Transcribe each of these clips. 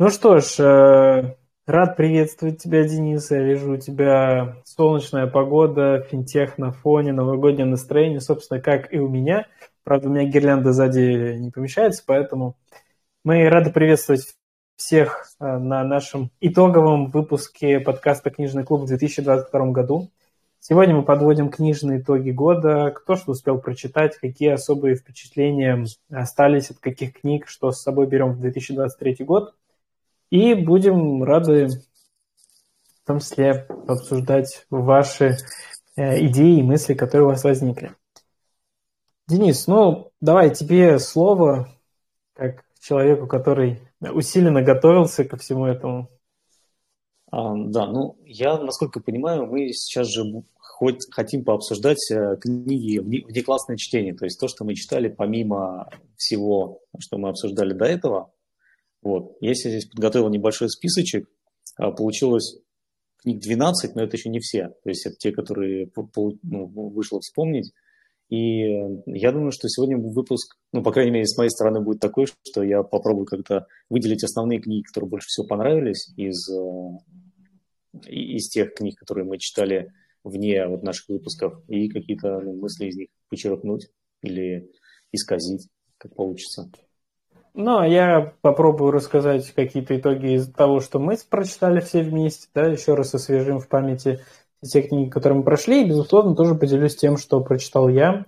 Ну что ж, э, рад приветствовать тебя, Денис. Я вижу у тебя солнечная погода, финтех на фоне, новогоднее настроение, собственно, как и у меня. Правда, у меня гирлянда сзади не помещается, поэтому мы рады приветствовать всех э, на нашем итоговом выпуске подкаста «Книжный клуб» в 2022 году. Сегодня мы подводим книжные итоги года, кто что успел прочитать, какие особые впечатления остались от каких книг, что с собой берем в 2023 год. И будем рады в том числе обсуждать ваши э, идеи и мысли, которые у вас возникли. Денис, ну давай тебе слово, как человеку, который усиленно готовился ко всему этому. А, да, ну я, насколько понимаю, мы сейчас же хоть хотим пообсуждать э, книги внеклассное чтение, то есть то, что мы читали помимо всего, что мы обсуждали до этого, вот. Себе здесь подготовил небольшой списочек. А, получилось книг 12, но это еще не все. То есть это те, которые ну, вышло вспомнить. И я думаю, что сегодня выпуск, ну, по крайней мере, с моей стороны будет такой, что я попробую как-то выделить основные книги, которые больше всего понравились из, э, из тех книг, которые мы читали вне вот наших выпусков, и какие-то ну, мысли из них почерпнуть или исказить, как получится. Ну, а я попробую рассказать какие-то итоги из того, что мы прочитали все вместе, да, еще раз освежим в памяти те книги, которые мы прошли, и, безусловно, тоже поделюсь тем, что прочитал я.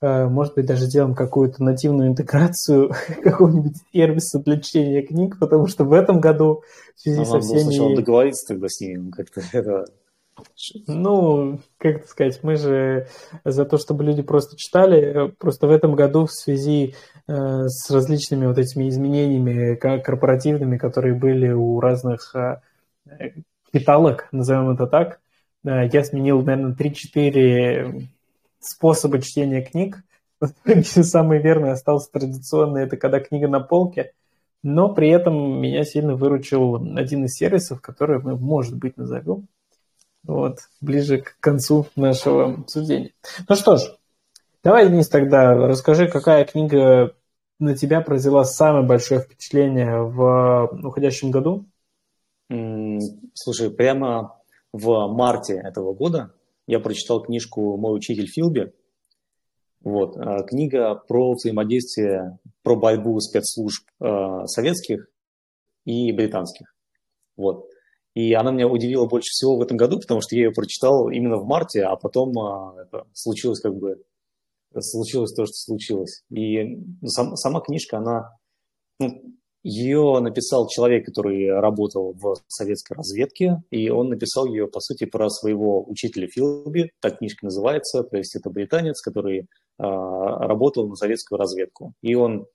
Э, может быть, даже сделаем какую-то нативную интеграцию какого-нибудь сервиса для чтения книг, потому что в этом году в связи а со всеми... сначала договориться тогда с ними, как-то это ну, как это сказать, мы же за то, чтобы люди просто читали, просто в этом году в связи э, с различными вот этими изменениями корпоративными, которые были у разных э, питалок, назовем это так, э, я сменил, наверное, 3-4 способа чтения книг. Самый верный остался традиционный, это когда книга на полке, но при этом меня сильно выручил один из сервисов, который мы, может быть, назовем вот, ближе к концу нашего обсуждения. Ну что ж, давай, Денис, тогда расскажи, какая книга на тебя произвела самое большое впечатление в уходящем году? Слушай, прямо в марте этого года я прочитал книжку «Мой учитель Филби». Вот, а, книга про взаимодействие, про борьбу спецслужб э, советских и британских. Вот. И она меня удивила больше всего в этом году, потому что я ее прочитал именно в марте, а потом а, это, случилось как бы случилось то, что случилось. И ну, сам, сама книжка, она ну, ее написал человек, который работал в советской разведке, и он написал ее, по сути, про своего учителя Филби, так книжка называется, то есть это британец, который э, работал на советскую разведку. И он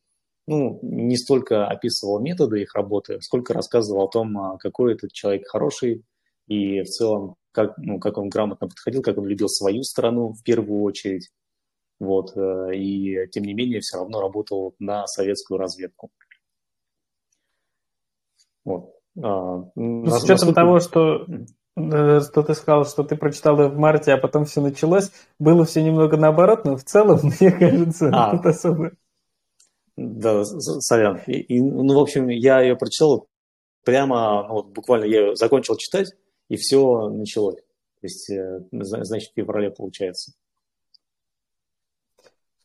ну, не столько описывал методы их работы, сколько рассказывал о том, а, какой этот человек хороший и в целом, как, ну, как он грамотно подходил, как он любил свою страну в первую очередь. Вот, э, и тем не менее все равно работал на советскую разведку. Вот. А, ну, с учетом того, что, э, что ты сказал, что ты прочитал в марте, а потом все началось, было все немного наоборот, но в целом, мне кажется, а, тут особо да, сорян. И, и, ну, в общем, я ее прочитал прямо, ну, вот буквально я ее закончил читать, и все началось. То есть, э, значит, в феврале получается.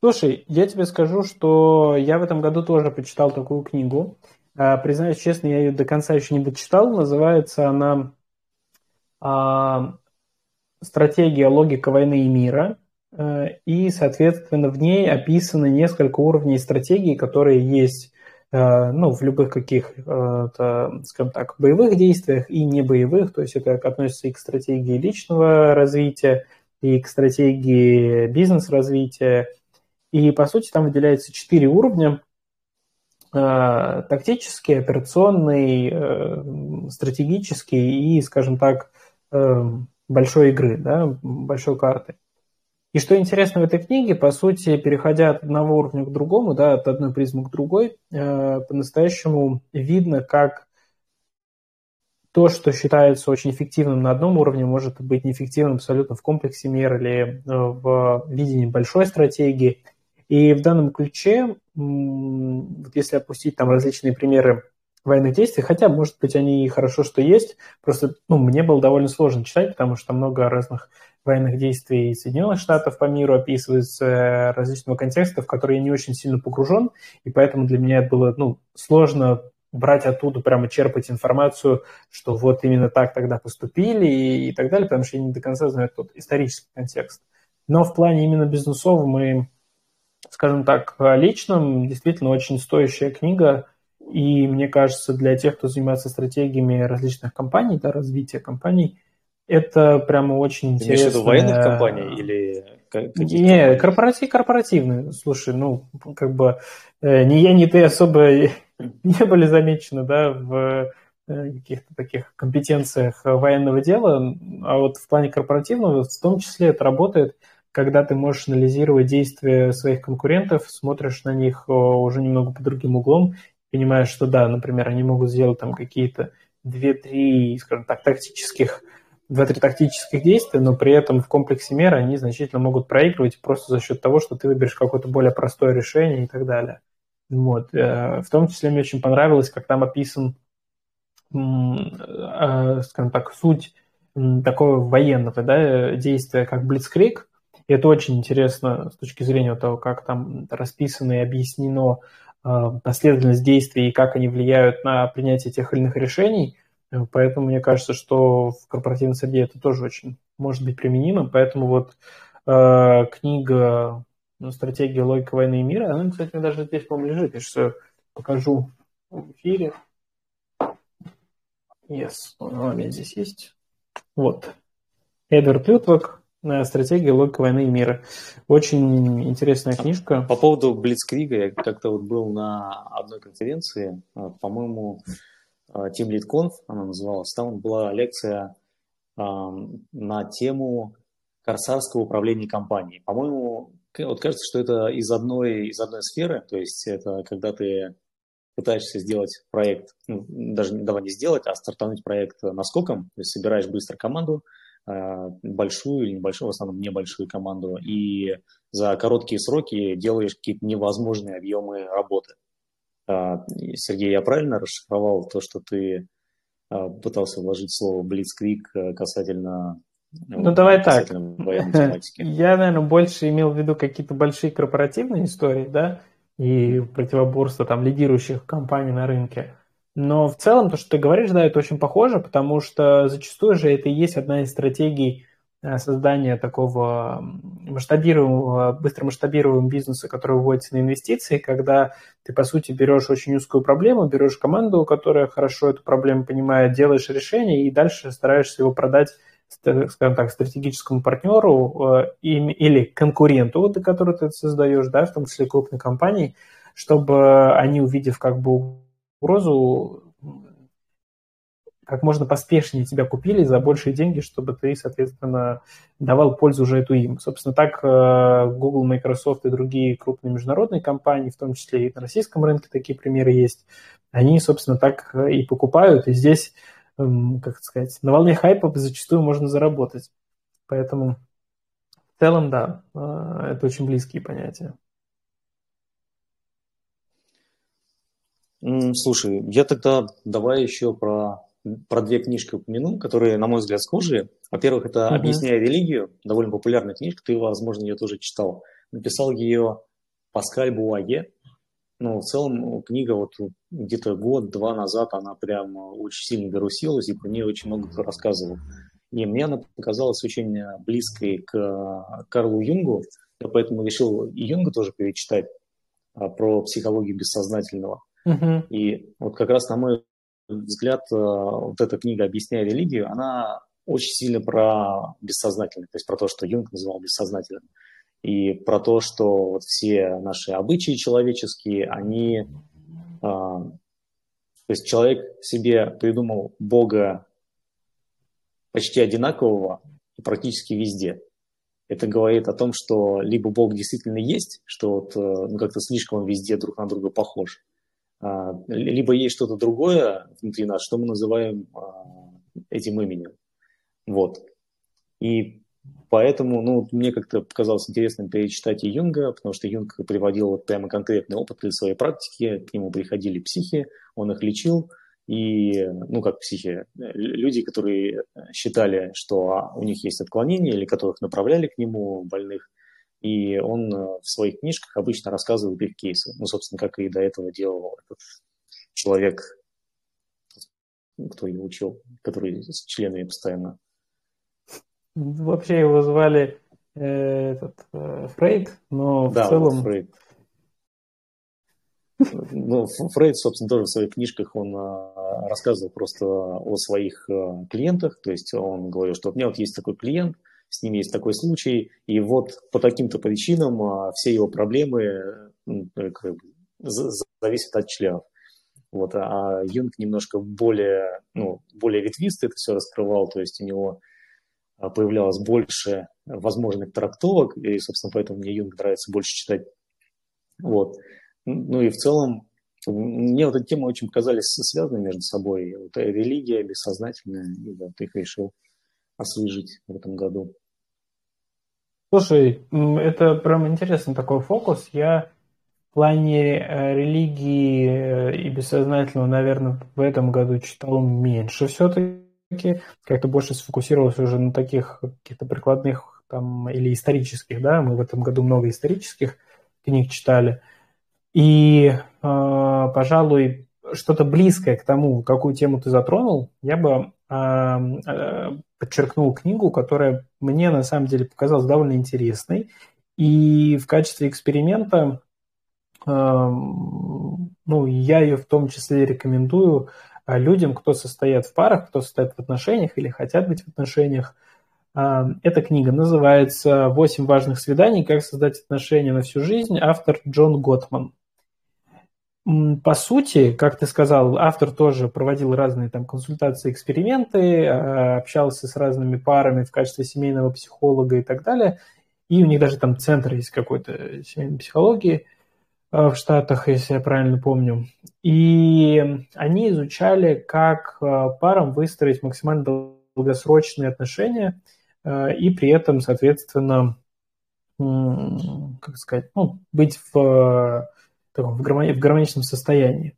Слушай, я тебе скажу, что я в этом году тоже почитал такую книгу. А, признаюсь честно, я ее до конца еще не дочитал. Называется она а, «Стратегия, логика войны и мира». Э, и, соответственно, в ней описаны несколько уровней стратегии, которые есть э, ну, в любых каких, э, скажем так, боевых действиях и не боевых, то есть это относится и к стратегии личного развития, и к стратегии бизнес-развития. И, по сути, там выделяется четыре уровня. Тактический, операционный, стратегический и, скажем так, большой игры, да, большой карты. И что интересно в этой книге, по сути, переходя от одного уровня к другому, да, от одной призмы к другой, э, по-настоящему видно, как то, что считается очень эффективным на одном уровне, может быть неэффективным абсолютно в комплексе мер или э, в видении большой стратегии. И в данном ключе, если опустить там различные примеры военных действий, хотя, может быть, они и хорошо, что есть, просто ну, мне было довольно сложно читать, потому что много разных военных действий Соединенных Штатов по миру описывается различного контекста, в который я не очень сильно погружен, и поэтому для меня было ну, сложно брать оттуда, прямо черпать информацию, что вот именно так тогда поступили и, и так далее, потому что я не до конца знаю тот исторический контекст. Но в плане именно бизнесовом и, скажем так, личном, действительно очень стоящая книга, и мне кажется, для тех, кто занимается стратегиями различных компаний, да, развития компаний, это прямо очень Ты интересно. Имеешь в виду военных компаний или не, корпоратив, корпоративные. Слушай, ну, как бы э, ни я, ни ты особо не были замечены, да, в э, каких-то таких компетенциях военного дела, а вот в плане корпоративного в том числе это работает, когда ты можешь анализировать действия своих конкурентов, смотришь на них уже немного по другим углом, понимаешь, что да, например, они могут сделать там какие-то две-три, скажем так, тактических два-три тактических действия, но при этом в комплексе мер они значительно могут проигрывать просто за счет того, что ты выберешь какое-то более простое решение и так далее. Вот. Э, в том числе мне очень понравилось, как там описан, э, скажем так, суть такого военного да, действия, как Блицкрик. И это очень интересно с точки зрения того, как там расписано и объяснено э, последовательность действий и как они влияют на принятие тех или иных решений – Поэтому мне кажется, что в корпоративной среде это тоже очень может быть применимо. Поэтому вот э, книга ну, «Стратегия логика войны и мира», она, кстати, даже здесь, по-моему, лежит. Я сейчас покажу в эфире. Yes, она у меня здесь есть. Вот. Эдвард Лютвак «Стратегия логика войны и мира». Очень интересная книжка. По поводу Блицкрига, я как-то вот был на одной конференции, а, по-моему, Team Lead Conf, она называлась, там была лекция на тему корсарского управления компанией. По-моему, вот кажется, что это из одной, из одной сферы, то есть это когда ты пытаешься сделать проект, ну, даже давай не сделать, а стартануть проект наскоком, то есть собираешь быстро команду, а, большую или небольшую, в основном небольшую команду, и за короткие сроки делаешь какие-то невозможные объемы работы. А, Сергей, я правильно расшифровал то, что ты а, пытался вложить слово «блицквик» э, касательно ну, вот, давай так. Я, наверное, больше имел в виду какие-то большие корпоративные истории, да, и противоборство там лидирующих компаний на рынке. Но в целом то, что ты говоришь, да, это очень похоже, потому что зачастую же это и есть одна из стратегий Э, создания такого масштабируемого, быстро масштабируемого бизнеса, который выводится на инвестиции, когда ты, по сути, берешь очень узкую проблему, берешь команду, которая хорошо эту проблему понимает, делаешь решение и дальше стараешься его продать скажем так, стратегическому партнеру э, или конкуренту, вот, который ты создаешь, да, в том числе крупной компании, чтобы они, увидев как бы угрозу, как можно поспешнее тебя купили за большие деньги, чтобы ты, соответственно, давал пользу уже эту им. Собственно, так э, Google, Microsoft и другие крупные международные компании, в том числе и на российском рынке такие примеры есть, они, собственно, так и покупают. И здесь, эм, как сказать, на волне хайпа зачастую можно заработать. Поэтому в целом, да, э, это очень близкие понятия. Слушай, я тогда давай еще про про две книжки упомяну, которые, на мой взгляд, схожие. Во-первых, это. «Объясняя религию», довольно популярная книжка, ты, возможно, ее тоже читал. Написал ее Паскаль Буаге. Ну, в целом, книга вот где-то год-два назад, она прям очень сильно вирусилась, и про нее очень много кто рассказывал. И мне она показалась очень близкой к Карлу Юнгу, я поэтому решил и Юнга тоже перечитать а, про психологию бессознательного. Uh-huh. И вот как раз, на мой взгляд, э, вот эта книга «Объясняя религию», она очень сильно про бессознательное, то есть про то, что Юнг называл бессознательным, и про то, что вот все наши обычаи человеческие, они... А, то есть человек себе придумал Бога почти одинакового практически везде. Это говорит о том, что либо Бог действительно есть, что вот, э, ну, как-то слишком он везде друг на друга похож, либо есть что-то другое внутри нас, что мы называем а, этим именем. Вот. И Поэтому, ну, мне как-то показалось интересным перечитать и Юнга, потому что Юнг приводил вот прямо конкретный опыт из своей практики, к нему приходили психи, он их лечил, и, ну, как психи, люди, которые считали, что у них есть отклонения или которых направляли к нему больных, и он в своих книжках обычно рассказывает их кейсы. Ну, собственно, как и до этого делал этот человек, кто его учил, который с членами постоянно Вообще его звали э, этот, э, Фрейд, но да, в целом... Фрейд. Ну, Фрейд, собственно, тоже в своих книжках он а, рассказывал просто о своих а, клиентах. То есть он говорил, что у меня вот есть такой клиент, с ним есть такой случай, и вот по таким-то причинам а, все его проблемы ну, как бы, зависят от членов. Вот, а Юнг немножко более, ну, более ветвисто это все раскрывал, то есть у него а, появлялось больше возможных трактовок, и, собственно, поэтому мне Юнг нравится больше читать. Вот. Ну и в целом, мне вот эти темы очень показались связаны между собой. Вот религия, бессознательная, и вот их решил освежить в этом году. Слушай, это прям интересный такой фокус. Я в плане э, религии э, и бессознательного, наверное, в этом году читал меньше все-таки как-то больше сфокусировался уже на таких каких-то прикладных там, или исторических, да, мы в этом году много исторических книг читали. И, э, пожалуй, что-то близкое к тому, какую тему ты затронул, я бы э, подчеркнул книгу, которая мне на самом деле показалась довольно интересной. И в качестве эксперимента, э, ну, я ее в том числе рекомендую а людям, кто состоят в парах, кто состоит в отношениях или хотят быть в отношениях. А, эта книга называется «Восемь важных свиданий. Как создать отношения на всю жизнь». Автор Джон Готман. По сути, как ты сказал, автор тоже проводил разные там консультации, эксперименты, а, общался с разными парами в качестве семейного психолога и так далее. И у них даже там центр есть какой-то семейной психологии. Э, в Штатах, если я правильно помню. И они изучали, как э, парам выстроить максимально долгосрочные отношения и при этом, соответственно, как сказать, ну, быть в, таком, в, гармони, в гармоничном состоянии.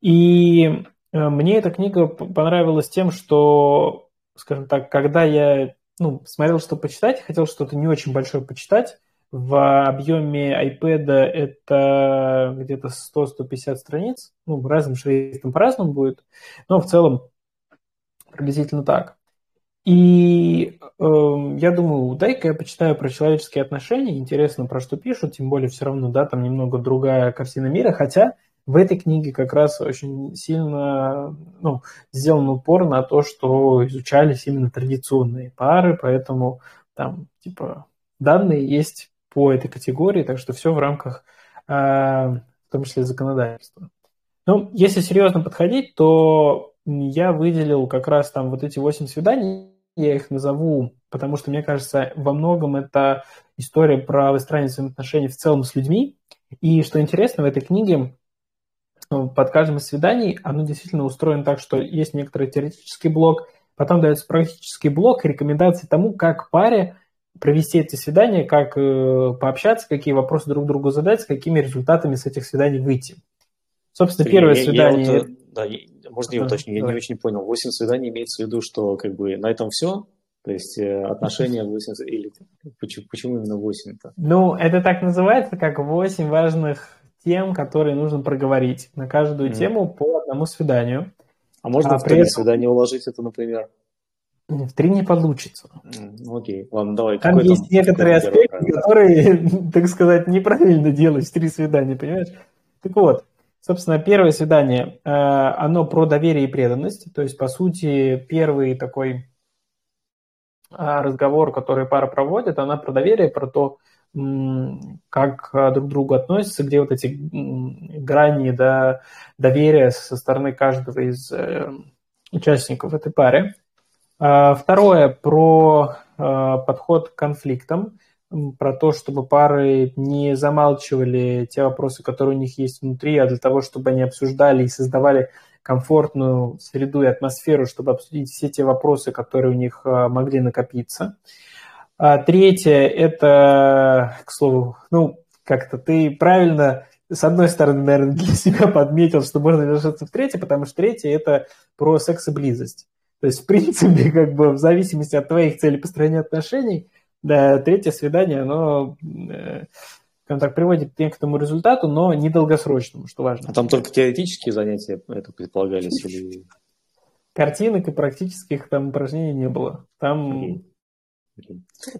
И мне эта книга понравилась тем, что, скажем так, когда я ну, смотрел, что почитать, хотел что-то не очень большое почитать, в объеме iPad это где-то 100-150 страниц. Ну, разным шрифтом по-разному будет, но в целом приблизительно так. И э, я думаю, дай-ка я почитаю про человеческие отношения, интересно, про что пишут, тем более все равно, да, там немного другая картина мира, хотя в этой книге как раз очень сильно ну, сделан упор на то, что изучались именно традиционные пары, поэтому там, типа, данные есть по этой категории, так что все в рамках, а, в том числе, законодательства. Ну, если серьезно подходить, то я выделил как раз там вот эти восемь свиданий, я их назову, потому что, мне кажется, во многом это история про выстраивание взаимоотношений в целом с людьми. И что интересно, в этой книге ну, под каждым из свиданий оно действительно устроено так, что есть некоторый теоретический блок, потом дается практический блок и рекомендации тому, как паре провести эти свидания, как э, пообщаться, какие вопросы друг другу задать, с какими результатами с этих свиданий выйти. Собственно, первое я, свидание... Я вот, э, да, можно я уточню? Я не очень понял. Восемь свиданий имеется в виду, что как бы на этом все? То есть э, отношения 8 или почему, почему именно 8-то? Ну, это так называется, как 8 важных тем, которые нужно проговорить. На каждую mm. тему по одному свиданию. А можно а в при этом... свидание уложить это, например? В три не получится. Окей, ладно, давай. Там есть там, некоторые аспекты, правильно? которые, так сказать, неправильно делать в три свидания, понимаешь? Так вот, собственно, первое свидание, э, оно про доверие и преданность. То есть, по сути, первый такой а, разговор, который пара проводит, она про доверие, про то, как а, друг к другу относятся, где вот эти грани да, доверия со стороны каждого из э, участников этой пары. А, второе про подход к конфликтам, про то, чтобы пары не замалчивали те вопросы, которые у них есть внутри, а для того, чтобы они обсуждали и создавали комфортную среду и атмосферу, чтобы обсудить все те вопросы, которые у них а, могли накопиться. А третье – это, к слову, ну, как-то ты правильно, с одной стороны, наверное, для себя подметил, что можно вернуться в третье, потому что третье – это про секс и близость. То есть, в принципе, как бы в зависимости от твоих целей построения отношений, да, третье свидание, оно, э, скажем так, приводит к некоторому результату, но недолгосрочному, что важно. А там только теоретические занятия это предполагались? Или... Картинок и практических там упражнений не было. Там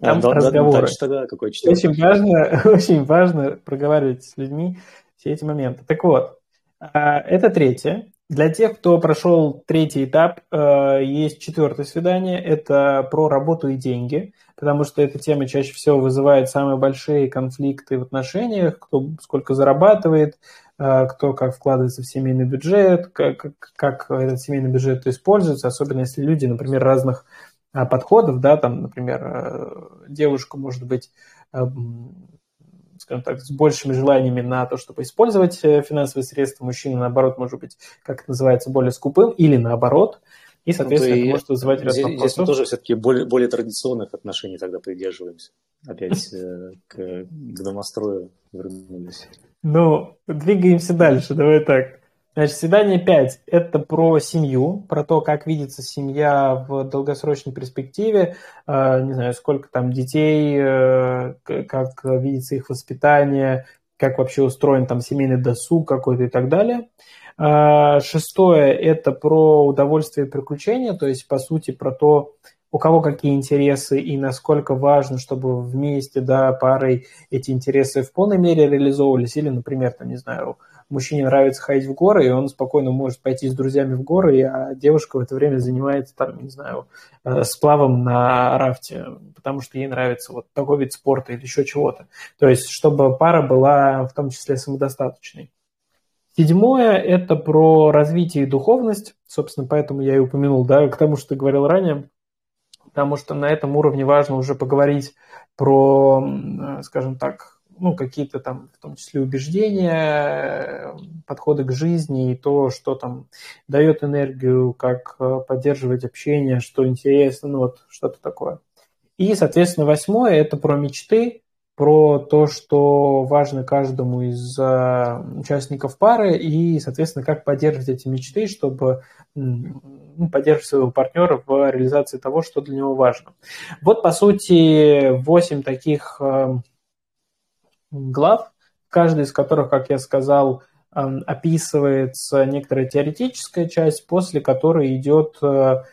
там а, разговоры. Да, тогда какой очень важно, очень важно проговаривать с людьми все эти моменты. Так вот, а, это третье. Для тех, кто прошел третий этап, э, есть четвертое свидание. Это про работу и деньги, потому что эта тема чаще всего вызывает самые большие конфликты в отношениях, кто сколько зарабатывает, э, кто как вкладывается в семейный бюджет, как, как этот семейный бюджет используется, особенно если люди, например, разных а, подходов, да, там, например, э, девушка может быть, э, скажем так, с большими желаниями на то, чтобы использовать э, финансовые средства, мужчина, наоборот, может быть, как это называется, более скупым, или наоборот, и, соответственно, ну, это может вызывать ряд здесь, вопросов. Здесь мы тоже все-таки более, более традиционных отношений тогда придерживаемся. Опять к, к домострою вернулись. Ну, двигаемся дальше, давай так. Значит, свидание 5 – это про семью, про то, как видится семья в долгосрочной перспективе, э, не знаю, сколько там детей, э, как видится их воспитание, как вообще устроен там семейный досуг какой-то и так далее. Э, шестое – это про удовольствие и приключения, то есть, по сути, про то, у кого какие интересы и насколько важно, чтобы вместе, да, парой эти интересы в полной мере реализовывались, или, например, там, не знаю, мужчине нравится ходить в горы, и он спокойно может пойти с друзьями в горы, а девушка в это время занимается, там, не знаю, э, сплавом на рафте, потому что ей нравится вот такой вид спорта или еще чего-то. То есть, чтобы пара была в том числе самодостаточной. Седьмое – это про развитие и духовность. Собственно, поэтому я и упомянул, да, к тому, что ты говорил ранее, потому что на этом уровне важно уже поговорить про, э, скажем так, ну, какие-то там, в том числе убеждения, подходы к жизни и то, что там дает энергию, как э, поддерживать общение, что интересно, ну вот что-то такое. И, соответственно, восьмое – это про мечты, про то, что важно каждому из э, участников пары и, соответственно, как поддерживать эти мечты, чтобы ну, поддерживать своего партнера в реализации того, что для него важно. Вот, по сути, восемь таких э, глав, каждый из которых, как я сказал, эм, описывается некоторая теоретическая часть, после которой идет, э,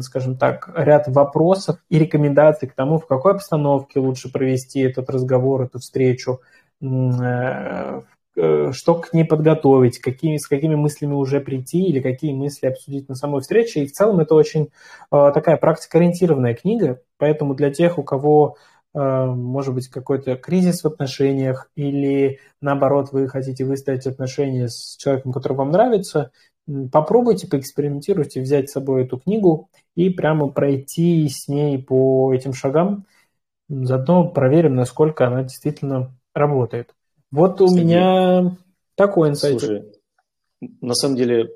скажем так, ряд вопросов и рекомендаций к тому, в какой обстановке лучше провести этот разговор, эту встречу, э, э, что к ней подготовить, какими, с какими мыслями уже прийти или какие мысли обсудить на самой встрече. И в целом это очень такая практикоориентированная книга, поэтому для тех, у кого Э, может быть, какой-то кризис в отношениях, или наоборот, вы хотите выстроить отношения с человеком, который вам нравится, попробуйте, поэкспериментируйте, взять с собой эту книгу и прямо пройти с ней по этим шагам. Заодно проверим, насколько она действительно работает. Вот у Сергей, меня такой инсайт. Слушай, на самом деле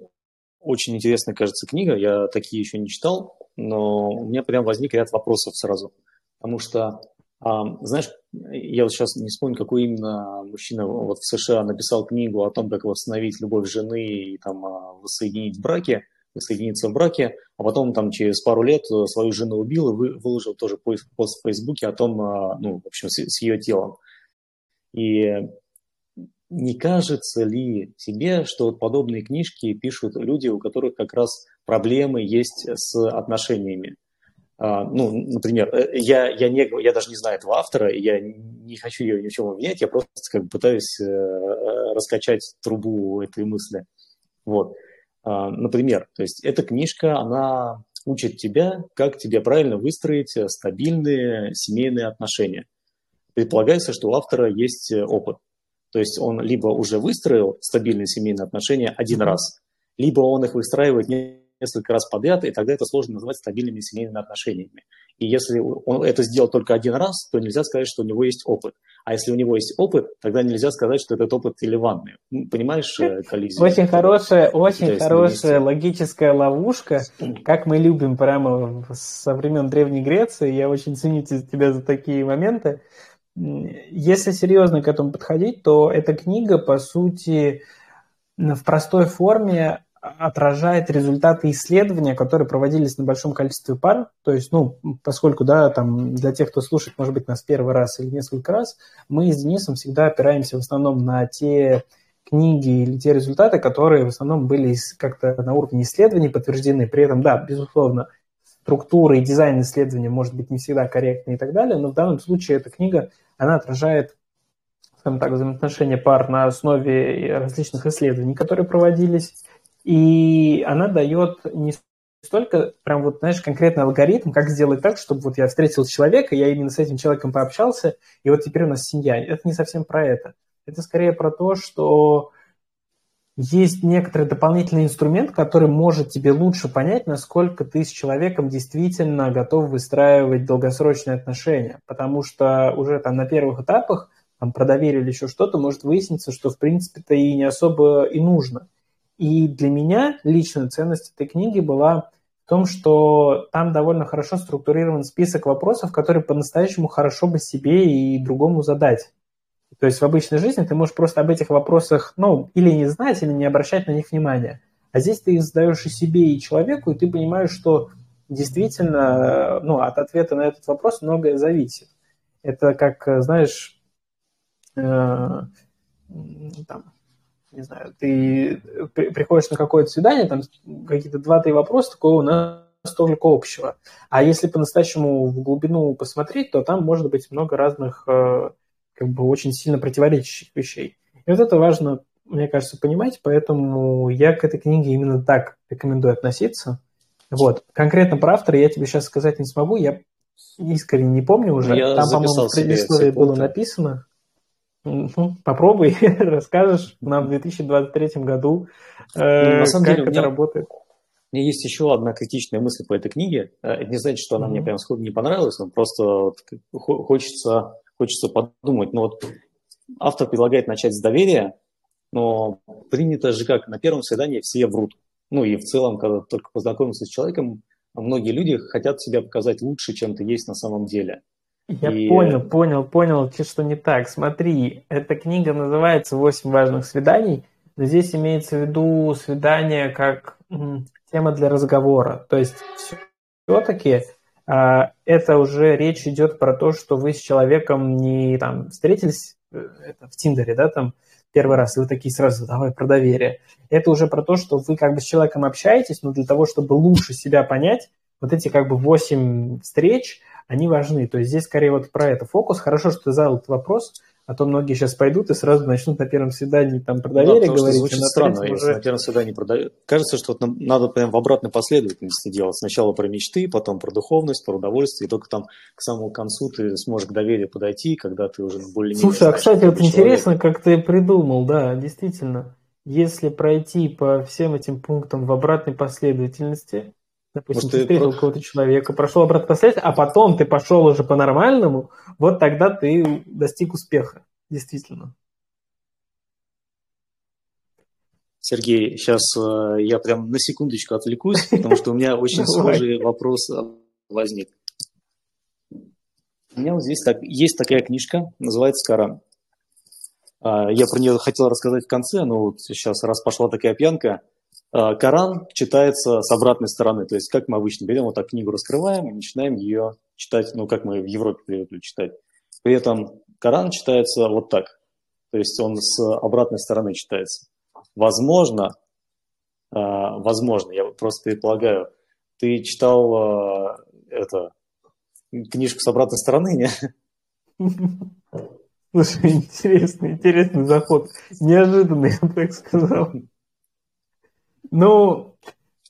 очень интересная, кажется, книга. Я такие еще не читал, но у меня прям возник ряд вопросов сразу. Потому что знаешь, я вот сейчас не вспомню, какой именно мужчина вот в США написал книгу о том, как восстановить любовь жены и там а, воссоединить в браке, воссоединиться в браке, а потом там через пару лет свою жену убил и выложил тоже пост в Фейсбуке о том, а, ну, в общем, с, с ее телом. И не кажется ли тебе, что подобные книжки пишут люди, у которых как раз проблемы есть с отношениями? А, ну, например, э, я, я, не, я даже не знаю этого автора, я не хочу ее ни в чем обвинять, я просто как бы пытаюсь э, раскачать трубу этой мысли. Вот. А, например, то есть эта книжка, она учит тебя, как тебе правильно выстроить стабильные семейные отношения. Предполагается, что у автора есть опыт. То есть он либо уже выстроил стабильные семейные отношения один раз, либо он их выстраивает несколько раз подряд, и тогда это сложно назвать стабильными семейными отношениями. И если он это сделал только один раз, то нельзя сказать, что у него есть опыт. А если у него есть опыт, тогда нельзя сказать, что этот опыт релевантный. Понимаешь э, коллизию? Очень хорошая, очень хорошая логическая ловушка, как мы любим прямо со времен Древней Греции. Я очень ценю тебя за такие моменты. Если серьезно к этому подходить, то эта книга, по сути, в простой форме отражает результаты исследования, которые проводились на большом количестве пар. То есть, ну, поскольку, да, там, для тех, кто слушает, может быть, нас первый раз или несколько раз, мы с Денисом всегда опираемся в основном на те книги или те результаты, которые в основном были как-то на уровне исследований подтверждены. При этом, да, безусловно, структура и дизайн исследования может быть не всегда корректны и так далее, но в данном случае эта книга, она отражает скажем так, взаимоотношения пар на основе различных исследований, которые проводились, и она дает не столько прям вот, знаешь, конкретный алгоритм, как сделать так, чтобы вот я встретил человека, я именно с этим человеком пообщался, и вот теперь у нас семья. Это не совсем про это. Это скорее про то, что есть некоторый дополнительный инструмент, который может тебе лучше понять, насколько ты с человеком действительно готов выстраивать долгосрочные отношения. Потому что уже там на первых этапах, там, про доверие или еще что-то, может выясниться, что в принципе-то и не особо и нужно. И для меня личная ценность этой книги была в том, что там довольно хорошо структурирован список вопросов, которые по-настоящему хорошо бы себе и другому задать. То есть в обычной жизни ты можешь просто об этих вопросах, ну, или не знать, или не обращать на них внимания. А здесь ты их задаешь и себе, и человеку, и ты понимаешь, что действительно ну, от ответа на этот вопрос многое зависит. Это как, знаешь, э, там, не знаю, ты приходишь на какое-то свидание, там какие-то два-три вопроса, такого у нас столько общего. А если по-настоящему в глубину посмотреть, то там может быть много разных, э, как бы очень сильно противоречащих вещей. И вот это важно, мне кажется, понимать, поэтому я к этой книге именно так рекомендую относиться. Вот. Конкретно про автора я тебе сейчас сказать не смогу, я искренне не помню уже. Я там, по-моему, в предисловии было написано. Попробуй, расскажешь нам в 2023 году, ну, на самом как деле, это меня, работает. У меня есть еще одна критичная мысль по этой книге. Э, это не значит, что она mm-hmm. мне прям сходу не понравилась, но просто хочется, хочется подумать. Ну вот автор предлагает начать с доверия, но принято же как, на первом свидании все врут. Ну и в целом, когда только познакомился с человеком, многие люди хотят себя показать лучше, чем ты есть на самом деле. Я и... понял, понял, понял, что не так. Смотри, эта книга называется «Восемь важных свиданий», но здесь имеется в виду свидание как тема для разговора. То есть все-таки а, это уже речь идет про то, что вы с человеком не там встретились э, это, в Тиндере, да, там первый раз, и вы такие сразу, давай про доверие. Это уже про то, что вы как бы с человеком общаетесь, но для того, чтобы лучше себя понять, вот эти как бы восемь встреч, они важны. То есть здесь скорее вот про это фокус. Хорошо, что ты задал этот вопрос, а то многие сейчас пойдут и сразу начнут на первом свидании там про доверие да, говорить. Звучит а странно, уже... если на первом свидании про доверие. Кажется, что вот надо прям в обратной последовательности делать. Сначала про мечты, потом про духовность, про удовольствие, и только там к самому концу ты сможешь к доверию подойти, когда ты уже более-менее... Слушай, а, кстати, вот человек. интересно, как ты придумал, да, действительно. Если пройти по всем этим пунктам в обратной последовательности, Допустим, Может, ты встретил какого-то человека, прошел обратно последствия, а потом ты пошел уже по-нормальному, вот тогда ты достиг успеха, действительно. Сергей, сейчас э, я прям на секундочку отвлекусь, потому что у меня очень схожий вопрос возник. У меня вот здесь так, есть такая книжка, называется «Коран». А, я про нее хотел рассказать в конце, но вот сейчас, раз пошла такая пьянка, Э, Коран читается с обратной стороны. То есть, как мы обычно берем, вот так книгу раскрываем и начинаем ее читать, ну, как мы в Европе привыкли читать. При этом Коран читается вот так. То есть он с обратной стороны читается. Возможно, э, возможно, я просто предполагаю, ты читал э, это книжку с обратной стороны, не? Слушай, интересный, интересный заход. Неожиданный, я бы так сказал. Ну,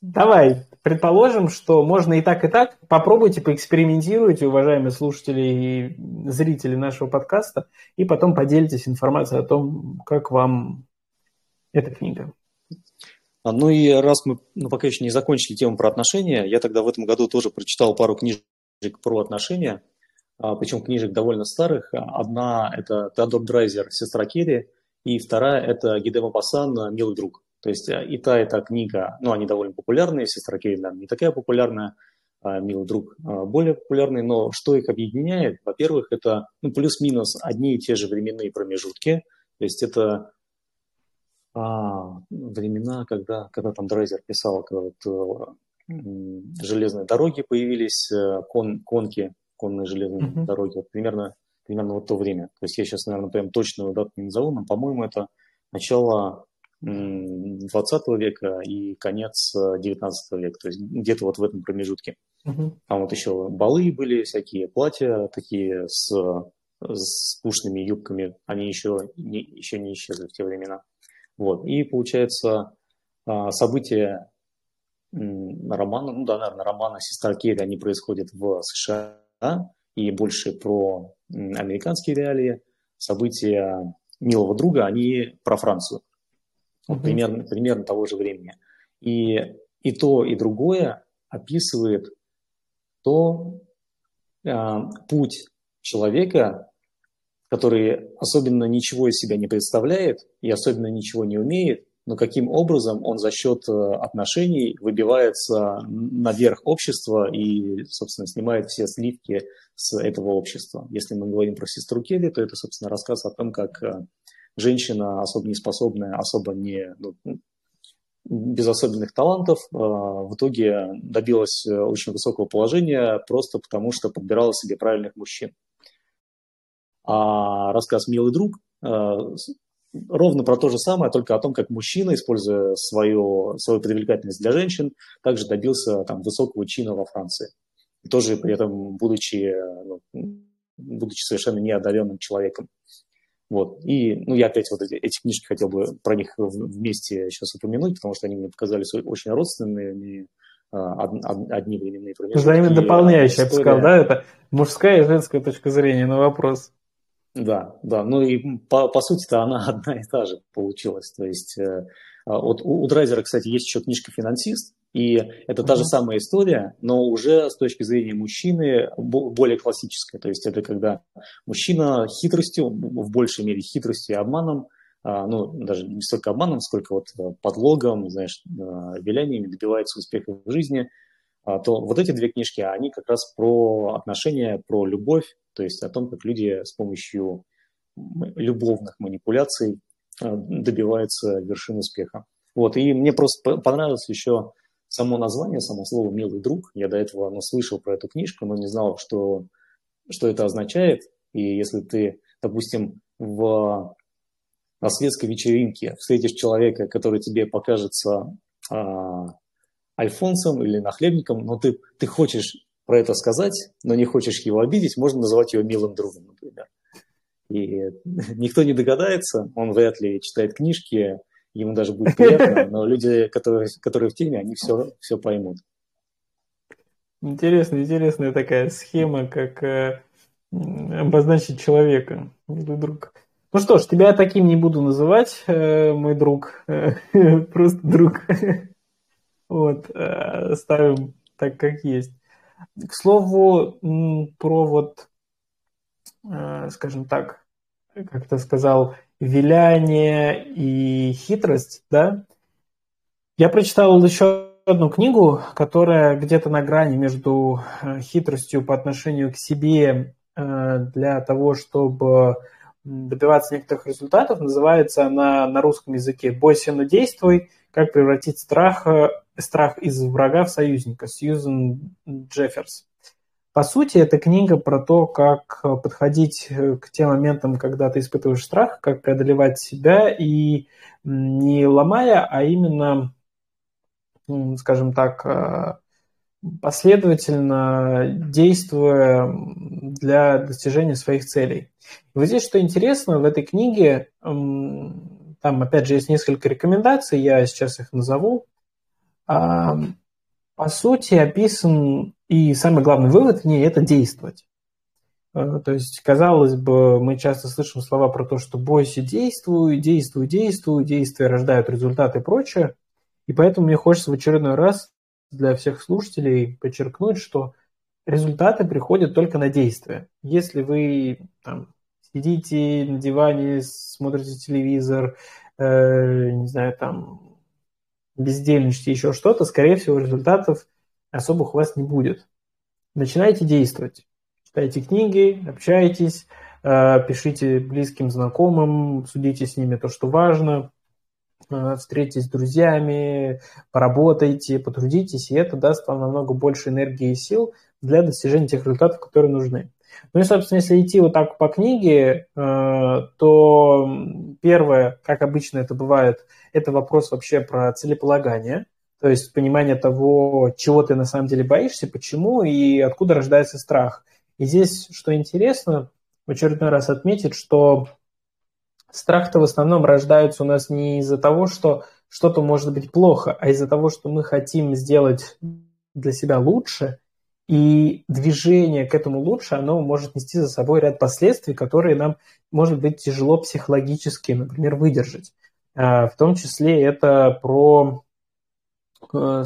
давай, предположим, что можно и так, и так. Попробуйте, поэкспериментируйте, уважаемые слушатели и зрители нашего подкаста, и потом поделитесь информацией о том, как вам эта книга. А, ну и раз мы ну, пока еще не закончили тему про отношения, я тогда в этом году тоже прочитал пару книжек про отношения, а, причем книжек довольно старых. Одна – это Теодор Драйзер «Сестра Керри», и вторая – это Гидема Пасан «Милый друг». То есть и та, и та книга, ну, они довольно популярные, «Сестра Керри», наверное, не такая популярная, а «Милый друг» более популярный, но что их объединяет? Во-первых, это ну, плюс-минус одни и те же временные промежутки, то есть это а, времена, когда, когда там Драйзер писал, когда вот, э, железные дороги появились, э, кон, конки, конные железные mm-hmm. дороги, вот примерно, примерно вот то время. То есть я сейчас, наверное, прям точную дату не назову, но, по-моему, это начало 20 века и конец 19 века, то есть где-то вот в этом промежутке. Uh-huh. Там вот еще балы были, всякие платья такие с, с пушными юбками, они еще не, еще не исчезли в те времена. Вот. И получается а, события романа, ну да, наверное, романа «Сестра Керри», они происходят в США, и больше про американские реалии. События «Милого друга», они про Францию. Вот, примерно, примерно того же времени. И, и то, и другое описывает то э, путь человека, который особенно ничего из себя не представляет и особенно ничего не умеет, но каким образом он за счет э, отношений выбивается наверх общества и, собственно, снимает все сливки с этого общества. Если мы говорим про сестру Келли, то это, собственно, рассказ о том, как э, женщина особо не способная, особо не, ну, без особенных талантов, э, в итоге добилась очень высокого положения просто потому, что подбирала себе правильных мужчин. А рассказ «Милый друг» э, ровно про то же самое, только о том, как мужчина, используя свою, свою привлекательность для женщин, также добился там, высокого чина во Франции. И тоже при этом будучи, ну, будучи совершенно неодаренным человеком. Вот. И ну, я опять вот эти, эти книжки хотел бы про них вместе сейчас упомянуть, потому что они мне показались очень родственными, а, одни временные промежутки. Взаимодополняющие, я бы сказал, да? Это мужская и женская точка зрения на вопрос. Да, да, ну и по, по сути-то она одна и та же получилась. То есть э, а, вот у, у Драйзера, кстати, есть еще книжка «Финансист», и это та же самая история, но уже с точки зрения мужчины более классическая. То есть это когда мужчина хитростью, в большей мере хитростью и обманом, а, ну, даже не столько обманом, сколько вот э, подлогом, знаешь, э, виляниями добивается успеха в жизни, а, то вот эти две книжки, они как раз про отношения, про любовь, то есть о том, как люди с помощью любовных манипуляций а, добиваются вершин успеха. Вот, и мне просто понравилось еще само название, само слово «милый друг». Я до этого ну, слышал про эту книжку, но не знал, что, что это означает. И если ты, допустим, в, на светской вечеринке встретишь человека, который тебе покажется а, альфонсом или нахлебником, но ты, ты хочешь про это сказать, но не хочешь его обидеть, можно называть его милым другом, например. И никто не догадается, он вряд ли читает книжки, ему даже будет приятно, но люди, которые, которые в теме, они все, все поймут. Интересная, интересная такая схема, как э, обозначить человека, милый друг. Ну что ж, тебя таким не буду называть, э, мой друг, э, просто друг. Вот, э, ставим так, как есть. К слову, про вот, э, скажем так, как ты сказал, виляние и хитрость, да, я прочитал еще одну книгу, которая где-то на грани между э, хитростью по отношению к себе э, для того, чтобы добиваться некоторых результатов. Называется она на русском языке «Бойся, но действуй. Как превратить страх, страх из врага в союзника» Сьюзен Джефферс. По сути, это книга про то, как э, подходить э, к тем моментам, когда ты испытываешь страх, как преодолевать себя и не ломая, а именно, скажем так, э, последовательно действуя для достижения своих целей. И вот здесь что интересно, в этой книге, там опять же есть несколько рекомендаций, я сейчас их назову. По сути, описан и самый главный вывод в ней – это действовать. Э, то есть, казалось бы, мы часто слышим слова про то, что бойся, действуй, действуй, действуй, действия рождают результаты и прочее. И поэтому мне хочется в очередной раз для всех слушателей подчеркнуть, что результаты приходят только на действие. Если вы там, сидите на диване, смотрите телевизор, э, не знаю, там бездельничаете, еще что-то, скорее всего, результатов особых у вас не будет. Начинайте действовать. Читайте книги, общайтесь, э, пишите близким знакомым, судите с ними то, что важно, э, встретитесь с друзьями, поработайте, потрудитесь, и это даст вам намного больше энергии и сил для достижения тех результатов, которые нужны. Ну и, собственно, если идти вот так по книге, э, то первое, как обычно это бывает, это вопрос вообще про целеполагание, то есть понимание того, чего ты на самом деле боишься, почему и откуда рождается страх. И здесь, что интересно, в очередной раз отметить, что страх-то в основном рождается у нас не из-за того, что что-то может быть плохо, а из-за того, что мы хотим сделать для себя лучше, и движение к этому лучше, оно может нести за собой ряд последствий, которые нам, может быть, тяжело психологически, например, выдержать. А, в том числе это про,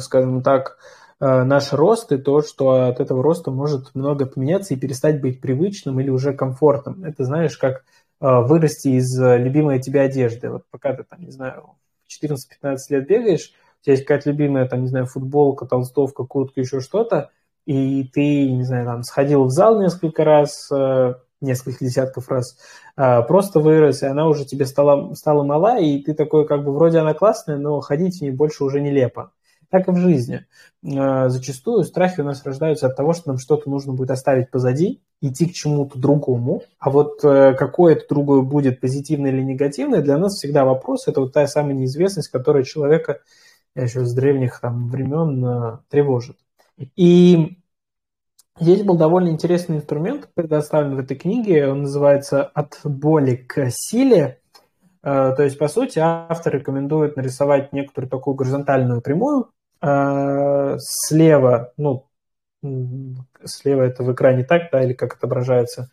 скажем так, э, наш рост и то, что от этого роста может много поменяться и перестать быть привычным или уже комфортным. Это знаешь, как э, вырасти из любимой тебе одежды. Вот пока ты там, не знаю, 14-15 лет бегаешь, у тебя есть какая-то любимая, там, не знаю, футболка, толстовка, куртка, еще что-то, и ты, не знаю, там, сходил в зал несколько раз, э, несколько десятков раз, э, просто вырос, и она уже тебе стала, стала мала, и ты такой, как бы, вроде она классная, но ходить в ней больше уже нелепо. Так и в жизни. Э, зачастую страхи у нас рождаются от того, что нам что-то нужно будет оставить позади, идти к чему-то другому, а вот какое это другое будет, позитивное или негативное, для нас всегда вопрос, это вот та самая неизвестность, которая человека еще с древних там, времен тревожит. И здесь был довольно интересный инструмент, предоставлен в этой книге. Он называется «От боли к силе». Э, то есть, по сути, автор рекомендует нарисовать некоторую такую горизонтальную прямую. Э, слева, ну, слева это в экране так, да, или как отображается.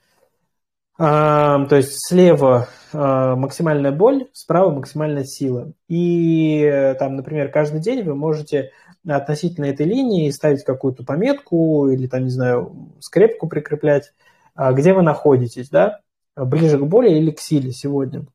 Э, то есть слева максимальная боль, справа максимальная сила. И там, например, каждый день вы можете относительно этой линии ставить какую-то пометку или там, не знаю, скрепку прикреплять, а, где вы находитесь, да, ближе к боли или к силе сегодня.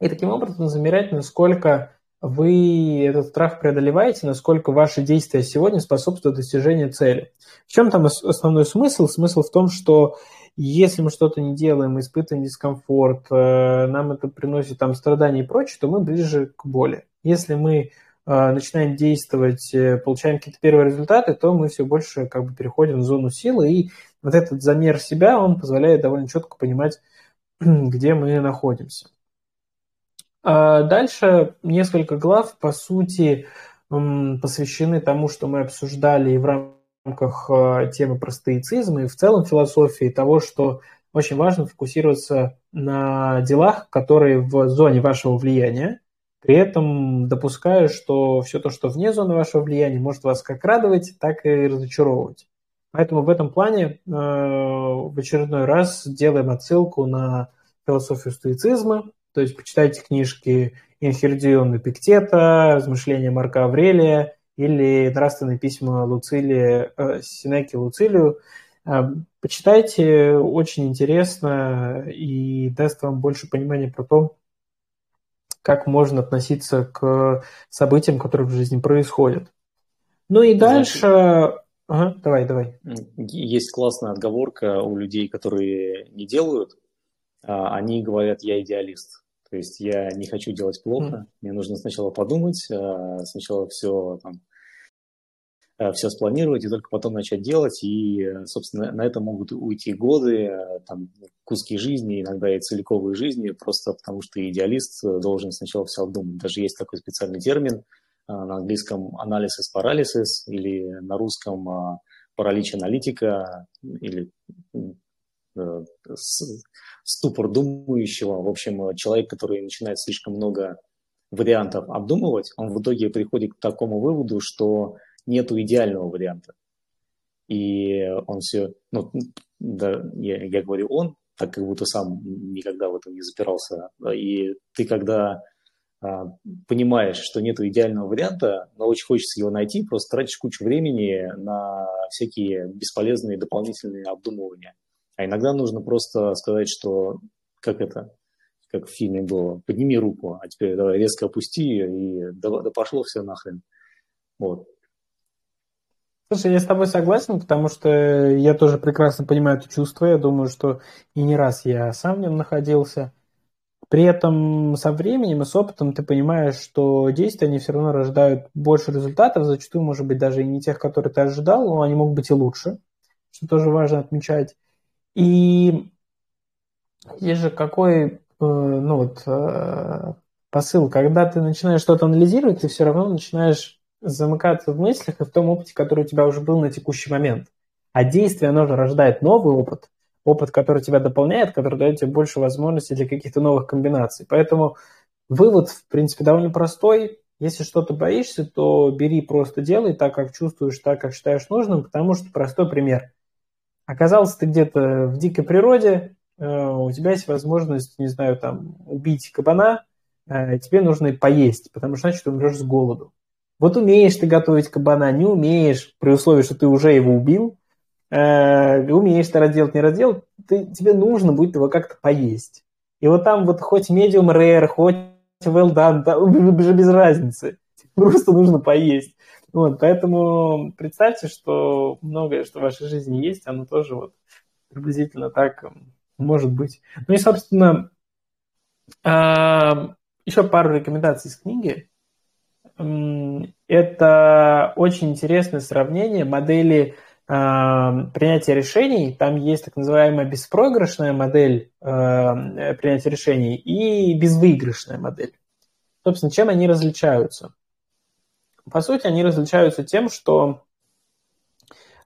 И таким образом замерять, насколько вы этот страх преодолеваете, насколько ваши действия сегодня способствуют достижению цели. В чем там основной смысл? Смысл в том, что если мы что-то не делаем, испытываем дискомфорт, э, нам это приносит там страдания и прочее, то мы ближе к боли. Если мы а, начинаем действовать, э, получаем какие-то первые результаты, то мы все больше как бы переходим в зону силы, и вот этот замер себя, он позволяет довольно четко понимать, где мы находимся. А дальше несколько глав, по сути, посвящены тому, что мы обсуждали и в рамках а, темы про стоицизм, и в целом философии того, что очень важно фокусироваться на делах, которые в зоне вашего влияния, при этом допускаю, что все то, что вне зоны вашего влияния, может вас как радовать, так и разочаровывать. Поэтому в этом плане э, в очередной раз делаем отсылку на философию стоицизма, то есть почитайте книжки Инхердиона Пиктета, размышления Марка Аврелия или нравственные письма Луцилия, э, Синеки Луцилию. Э, почитайте, очень интересно и даст вам больше понимания про то, как можно относиться к событиям, которые в жизни происходят. Ну и дальше... Ага, давай, давай. Есть классная отговорка у людей, которые не делают. А, они говорят, я идеалист. То есть я не хочу делать плохо, mm. мне нужно сначала подумать, а, сначала все там, Э, все спланировать и только потом начать делать. И, э, собственно, на это могут уйти годы, э, там, куски жизни, иногда и целиковые жизни, просто потому что идеалист должен сначала все обдумать. Даже есть такой специальный термин на английском analysis paralysis или на русском паралич аналитика или ступор думающего. В общем, человек, который начинает слишком много вариантов обдумывать, он в итоге приходит к такому выводу, что нету идеального варианта. И он все, ну, да, я, я говорю он, так как будто сам никогда в этом не запирался. И ты, когда а, понимаешь, что нет идеального варианта, но очень хочется его найти, просто тратишь кучу времени на всякие бесполезные дополнительные обдумывания. А иногда нужно просто сказать, что как это, как в фильме было, подними руку, а теперь давай резко опусти ее и да, да пошло все нахрен. Вот. Слушай, я с тобой согласен, потому что я тоже прекрасно понимаю это чувство. Я думаю, что и не раз я сам в нем находился. При этом со временем и с опытом ты понимаешь, что действия, они все равно рождают больше результатов, зачастую, может быть, даже и не тех, которые ты ожидал, но они могут быть и лучше, что тоже важно отмечать. И есть же какой, э, ну вот, э, посыл, когда ты начинаешь что-то анализировать, ты все равно начинаешь замыкаться в мыслях и в том опыте, который у тебя уже был на текущий момент. А действие, оно же рождает новый опыт, опыт, который тебя дополняет, который дает тебе больше возможностей для каких-то новых комбинаций. Поэтому вывод, в принципе, довольно простой. Если что-то боишься, то бери, просто делай так, как чувствуешь, так, как считаешь нужным, потому что простой пример. Оказался ты где-то в дикой природе, э, у тебя есть возможность, не знаю, там, убить кабана, э, тебе нужно поесть, потому что значит ты умрешь с голоду. Вот умеешь ты готовить кабана, не умеешь, при условии, что ты уже его убил, э, умеешь ты разделать, не разделать, ты, тебе нужно будет его как-то поесть. И вот там вот хоть medium rare, хоть well done, да, уже без разницы. Просто нужно поесть. Вот, поэтому представьте, что многое, что в вашей жизни есть, оно тоже вот приблизительно так может быть. Ну и, собственно, еще пару рекомендаций из книги. Это очень интересное сравнение модели принятия решений. Там есть так называемая беспроигрышная модель принятия решений и безвыигрышная модель. Собственно, чем они различаются? По сути, они различаются тем, что,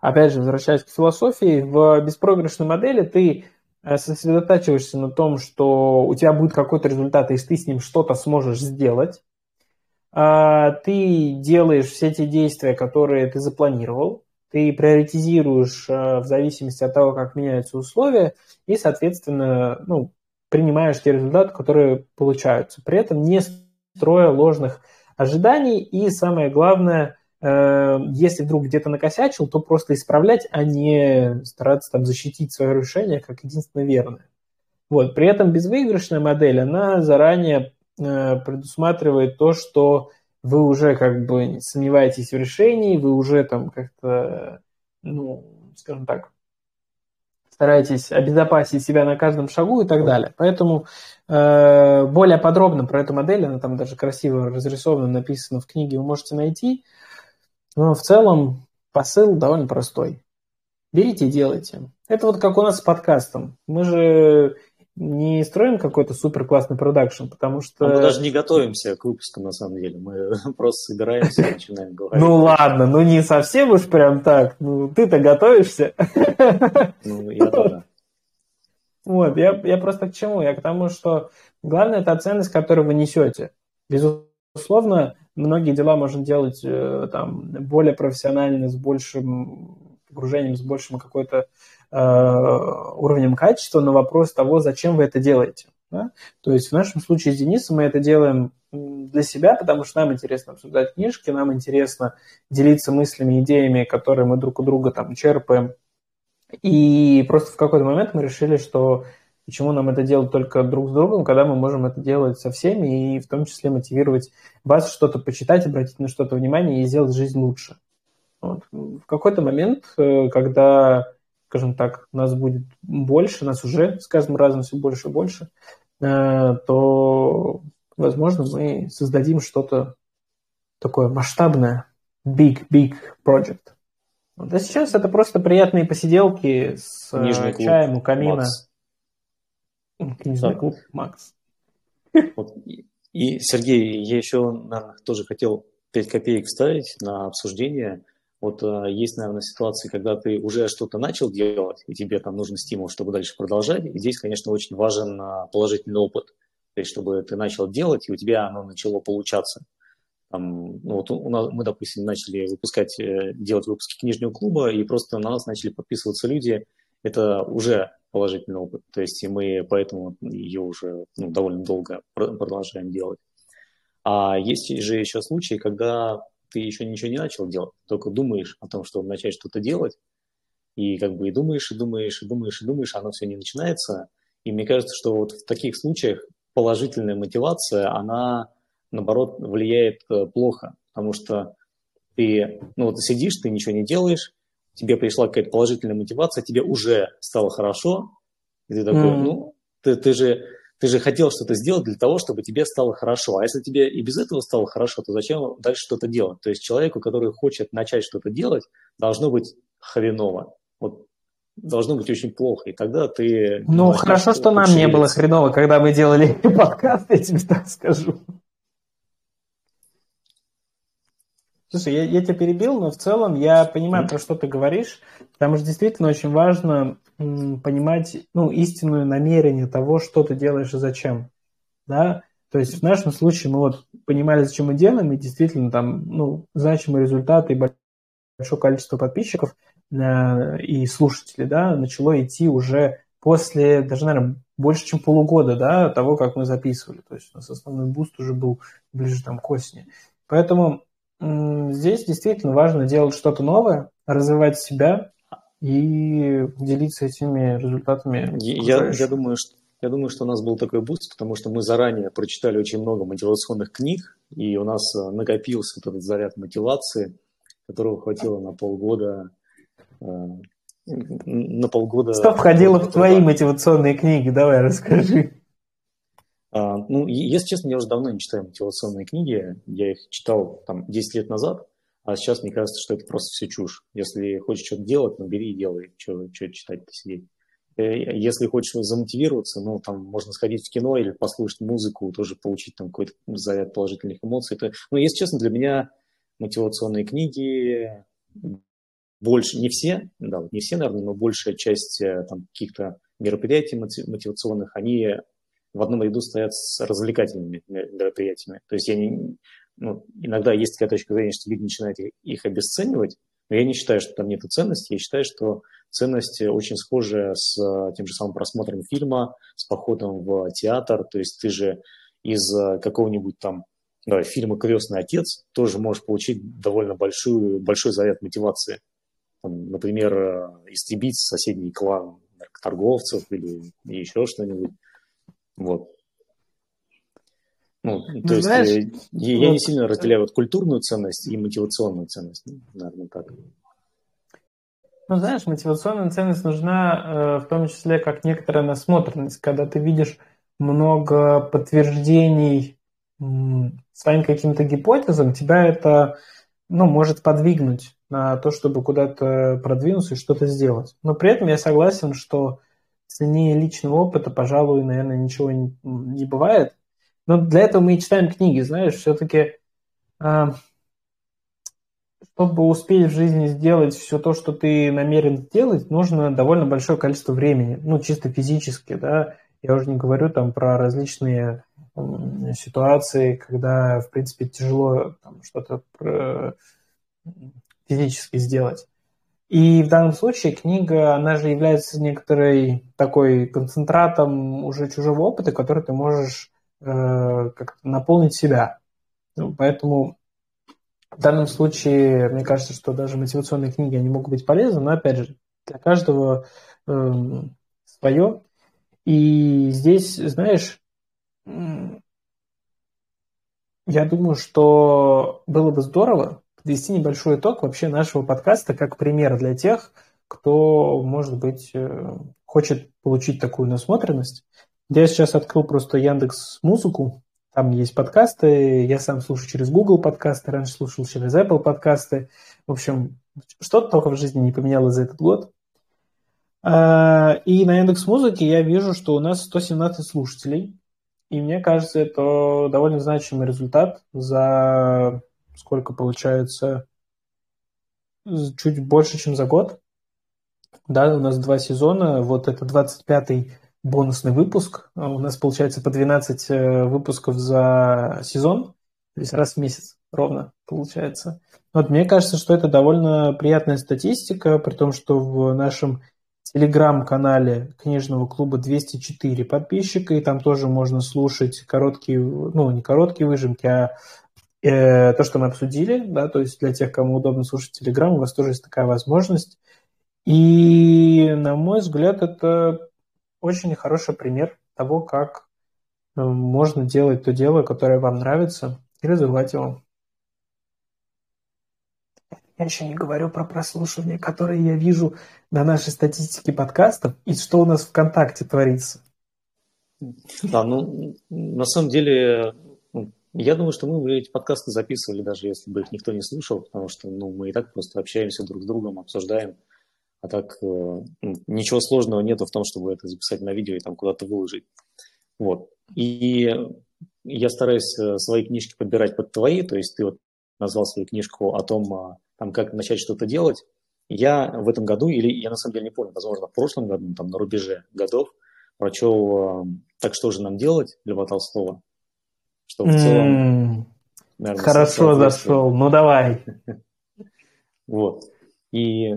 опять же, возвращаясь к философии, в беспроигрышной модели ты э, сосредотачиваешься на том, что у тебя будет какой-то результат, и ты с ним что-то сможешь сделать. А, ты делаешь все те действия, которые ты запланировал, ты приоритизируешь э, в зависимости от того, как меняются условия, и, соответственно, ну, принимаешь те результаты, которые получаются. При этом не строя ложных ожиданий, и самое главное, э, если вдруг где-то накосячил, то просто исправлять, а не стараться там защитить свое решение как единственно верное. Вот. При этом безвыигрышная модель, она заранее Э, предусматривает то, что вы уже как бы сомневаетесь в решении, вы уже там как-то, ну, скажем так, стараетесь обезопасить себя на каждом шагу и так далее. Поэтому э, более подробно про эту модель, она там даже красиво разрисована, написана в книге, вы можете найти. Но в целом посыл довольно простой. Берите и делайте. Это вот как у нас с подкастом. Мы же не строим какой-то супер классный продакшн, потому что... мы даже не готовимся к выпуску, на самом деле. Мы просто собираемся и начинаем говорить. Ну ладно, ну не совсем уж прям так. Ну ты-то готовишься. Ну, я да. Вот, я, я просто к чему? Я к тому, что главное это ценность, которую вы несете. Безусловно, многие дела можно делать э, там более профессионально, с большим погружением, с большим какой-то Э, уровнем качества на вопрос того, зачем вы это делаете. Да? То есть в нашем случае с Денисом мы это делаем для себя, потому что нам интересно обсуждать книжки, нам интересно делиться мыслями, идеями, которые мы друг у друга там черпаем. И просто в какой-то момент мы решили, что почему нам это делать только друг с другом, когда мы можем это делать со всеми и в том числе мотивировать вас что-то почитать, обратить на что-то внимание и сделать жизнь лучше. Вот. В какой-то момент, э, когда скажем так, нас будет больше, нас уже с каждым разом все больше и больше, э, то, возможно, мы создадим что-то такое масштабное, big, big project. Вот. А сейчас это просто приятные посиделки с э, Нижний клуб, чаем у камина. Макс. Книжный клуб Макс. Вот. И, Сергей, я еще, наверное, тоже хотел 5 копеек вставить на обсуждение – вот э, есть, наверное, ситуации, когда ты уже что-то начал делать, и тебе там нужен стимул, чтобы дальше продолжать. И здесь, конечно, очень важен э, положительный опыт. То есть, чтобы ты начал делать, и у тебя оно начало получаться. Там, ну, вот у нас, мы, допустим, начали выпускать, э, делать выпуски книжного клуба, и просто на нас начали подписываться люди. Это уже положительный опыт. То есть, и мы поэтому ее уже ну, довольно долго продолжаем делать. А есть же еще случаи, когда ты еще ничего не начал делать, только думаешь о том, чтобы начать что-то делать, и как бы и думаешь, и думаешь, и думаешь, и думаешь, а оно все не начинается. И мне кажется, что вот в таких случаях положительная мотивация, она, наоборот, влияет э, плохо, потому что ты, ну вот сидишь, ты ничего не делаешь, тебе пришла какая-то положительная мотивация, тебе уже стало хорошо, и ты такой, mm-hmm. ну, ты, ты же ты же хотел что-то сделать для того, чтобы тебе стало хорошо. А если тебе и без этого стало хорошо, то зачем дальше что-то делать? То есть человеку, который хочет начать что-то делать, должно быть хреново. Вот должно быть очень плохо, и тогда ты... Ну, хорошо, что нам не было хреново, когда мы делали подкаст, я тебе так скажу. Слушай, я, я тебя перебил, но в целом я понимаю, про что ты говоришь, потому что действительно очень важно м, понимать ну, истинное намерение того, что ты делаешь и зачем. Да? То есть в нашем случае мы вот понимали, зачем мы делаем, и действительно там ну, значимые результаты и большое количество подписчиков э, и слушателей да, начало идти уже после, даже, наверное, больше, чем полугода да, того, как мы записывали. То есть у нас основной буст уже был ближе там, к осени. Поэтому Здесь действительно важно делать что-то новое, развивать себя и делиться этими результатами. Я, я, думаю, что, я думаю, что у нас был такой буст, потому что мы заранее прочитали очень много мотивационных книг, и у нас э, накопился вот этот заряд мотивации, которого хватило на полгода э, на полгода. Что входило в твои мотивационные книги? Давай расскажи. А, ну, если честно, я уже давно не читаю мотивационные книги. Я их читал там 10 лет назад, а сейчас мне кажется, что это просто все чушь. Если хочешь что-то делать, ну бери и делай. Что, читать-то сидеть. Э, если хочешь замотивироваться, ну, там можно сходить в кино или послушать музыку, тоже получить там какой-то заряд положительных эмоций. Это, ну, если честно, для меня мотивационные книги больше, не все, да, не все, наверное, но большая часть э, там каких-то мероприятий мотивационных, они в одном ряду стоят с развлекательными мероприятиями. То есть я не, ну, иногда есть такая точка зрения, что люди начинают их обесценивать, но я не считаю, что там нет ценности. Я считаю, что ценность очень схожа с тем же самым просмотром фильма, с походом в театр. То есть ты же из какого-нибудь там да, фильма «Крестный отец» тоже можешь получить довольно большую, большой заряд мотивации. Там, например, истребить соседний клан торговцев или еще что-нибудь. Вот. Ну, ну, то есть знаешь, я, я вот, не сильно разделяю вот культурную ценность и мотивационную ценность, наверное, так. Ну, знаешь, мотивационная ценность нужна э, в том числе как некоторая насмотренность, когда ты видишь много подтверждений э, своим каким-то гипотезам, тебя это ну, может подвигнуть на то, чтобы куда-то продвинуться и что-то сделать. Но при этом я согласен, что цене личного опыта, пожалуй, наверное, ничего не, не бывает. Но для этого мы и читаем книги, знаешь, все-таки, э, а, чтобы успеть в жизни сделать все то, что ты намерен сделать, нужно довольно большое количество времени, ну, чисто физически, да, я уже не говорю там про различные ситуации, когда, в принципе, тяжело что-то э, физически сделать. И в данном случае книга, она же является некоторой такой концентратом уже чужого опыта, который ты можешь э, как наполнить себя. Ну, поэтому в данном случае, мне кажется, что даже мотивационные книги, они могут быть полезны, но, опять же, для каждого э, свое. И здесь, знаешь, я думаю, что было бы здорово, подвести небольшой итог вообще нашего подкаста как пример для тех, кто, может быть, э, хочет получить такую насмотренность. Я сейчас открыл просто Яндекс Музыку, там есть подкасты, я сам слушаю через Google подкасты, раньше слушал через Apple подкасты. В общем, что-то только в жизни не поменялось за этот год. А, и на Яндекс Музыке я вижу, что у нас 117 слушателей. И мне кажется, это довольно значимый результат за сколько получается, чуть больше, чем за год. Да, у нас два сезона, вот это 25-й бонусный выпуск. А у нас получается по 12 э, выпусков за сезон, то есть раз в месяц ровно получается. Вот мне кажется, что это довольно приятная статистика, при том, что в нашем телеграм-канале книжного клуба 204 подписчика, и там тоже можно слушать короткие, ну, не короткие выжимки, а э, то, что мы обсудили, да, то есть для тех, кому удобно слушать телеграм, у вас тоже есть такая возможность. И, на мой взгляд, это очень хороший пример того, как э, можно делать то дело, которое вам нравится, и развивать его. Я еще не говорю про прослушивания, которые я вижу на нашей статистике подкастов и что у нас ВКонтакте творится. Да, ну, на самом деле, я думаю, что мы бы эти подкасты записывали, даже если бы их никто не слушал, потому что ну, мы и так просто общаемся друг с другом, обсуждаем. А так э, ну, ничего сложного нету в том, чтобы это записать на видео и там куда-то выложить. Вот. И я стараюсь э, свои книжки подбирать под твои, то есть ты вот назвал свою книжку о том, а, там, как начать что-то делать. Я в этом году, или я на самом деле не помню, возможно, в прошлом году, там на рубеже годов, прочел э, «Так что же нам делать» Льва Толстого. Что в целом... Наверное, Хорошо зашел, ну давай. Вот. И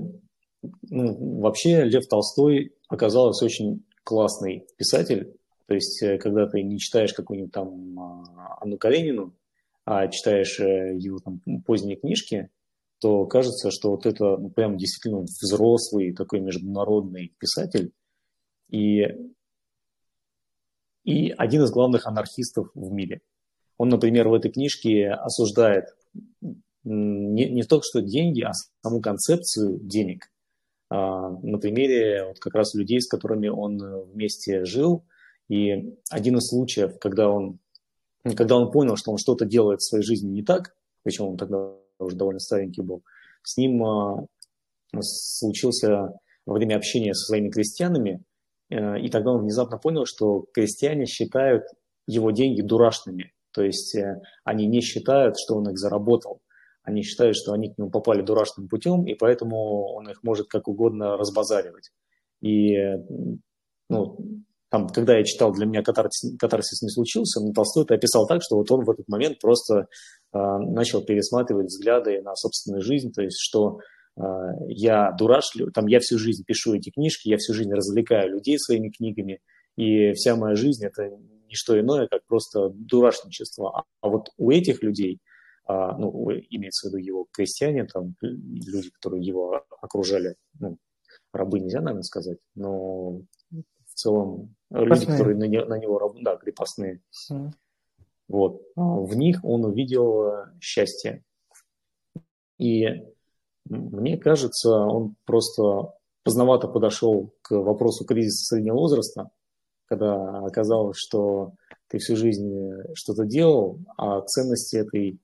ну, вообще Лев Толстой оказался очень классный писатель. То есть, э, когда ты не читаешь какую-нибудь там а, Анну Каренину, а читаешь э, его там поздние книжки, то кажется, что вот это ну, прям действительно взрослый такой международный писатель и, и один из главных анархистов в мире. Он, например, в этой книжке осуждает не, не только что деньги, а саму концепцию денег. А, на примере вот как раз людей, с которыми он вместе жил. И один из случаев, когда он, когда он понял, что он что-то делает в своей жизни не так, причем он тогда уже довольно старенький был, с ним а, случился во время общения со своими крестьянами, э, и тогда он внезапно понял, что крестьяне считают его деньги дурашными, то есть э, они не считают, что он их заработал, они считают, что они к нему попали дурашным путем, и поэтому он их может как угодно разбазаривать. И ну, там, когда я читал, для меня катарсис, катарсис не случился, но Толстой это описал так, что вот он в этот момент просто э, начал пересматривать взгляды на собственную жизнь, то есть что э, я дурашлю, там я всю жизнь пишу эти книжки, я всю жизнь развлекаю людей своими книгами, и вся моя жизнь это не что иное, как просто дурашничество. А, а вот у этих людей, а, ну, имеется в виду его крестьяне, там люди, которые его окружали, ну, рабы нельзя, наверное, сказать, но целом крепостные. люди, которые на, не, на него работают, да, крепостные. Mm. Вот. В них он увидел э, счастье. И мне кажется, он просто поздновато подошел к вопросу кризиса среднего возраста, когда оказалось, что ты всю жизнь э, что-то делал, а ценности этой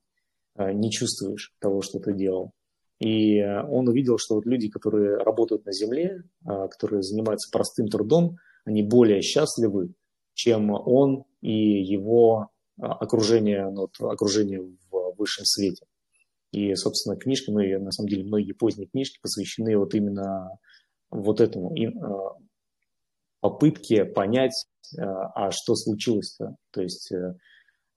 э, не чувствуешь того, что ты делал. И он увидел, что вот люди, которые работают на земле, которые занимаются простым трудом, они более счастливы, чем он и его окружение, ну, окружение в высшем свете. И, собственно, книжки, ну и на самом деле многие поздние книжки посвящены вот именно вот этому попытке понять, а, а что случилось-то. То есть э,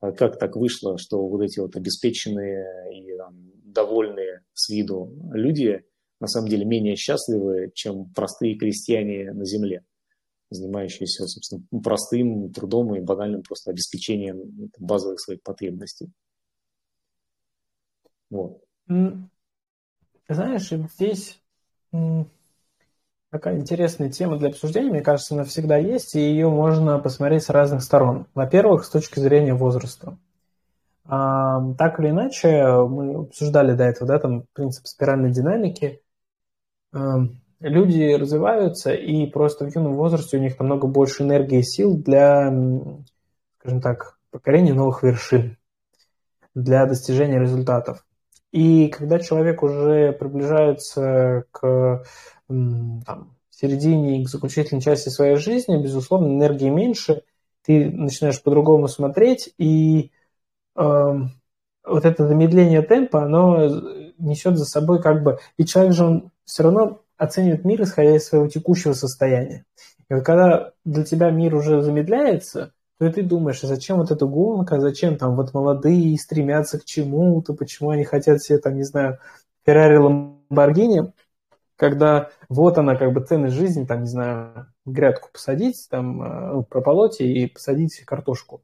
как так вышло, что вот эти вот обеспеченные и там, довольные с виду люди на самом деле менее счастливы, чем простые крестьяне на земле занимающиеся, собственно, простым трудом и банальным просто обеспечением базовых своих потребностей. Вот. Знаешь, здесь такая интересная тема для обсуждения, мне кажется, она всегда есть, и ее можно посмотреть с разных сторон. Во-первых, с точки зрения возраста. Так или иначе, мы обсуждали до этого, да, там принцип спиральной динамики люди развиваются, и просто в юном возрасте у них намного больше энергии и сил для, скажем так, покорения новых вершин, для достижения результатов. И когда человек уже приближается к там, середине и к заключительной части своей жизни, безусловно, энергии меньше, ты начинаешь по-другому смотреть, и э, вот это замедление темпа, оно несет за собой как бы... И человек же, он все равно оценивает мир, исходя из своего текущего состояния. И вот когда для тебя мир уже замедляется, то и ты думаешь, а зачем вот эта гонка, зачем там вот молодые стремятся к чему-то, почему они хотят себе там, не знаю, Феррари, Ламборгини. когда вот она как бы ценность жизни, там, не знаю, грядку посадить, там, э, ну, прополоть и посадить картошку.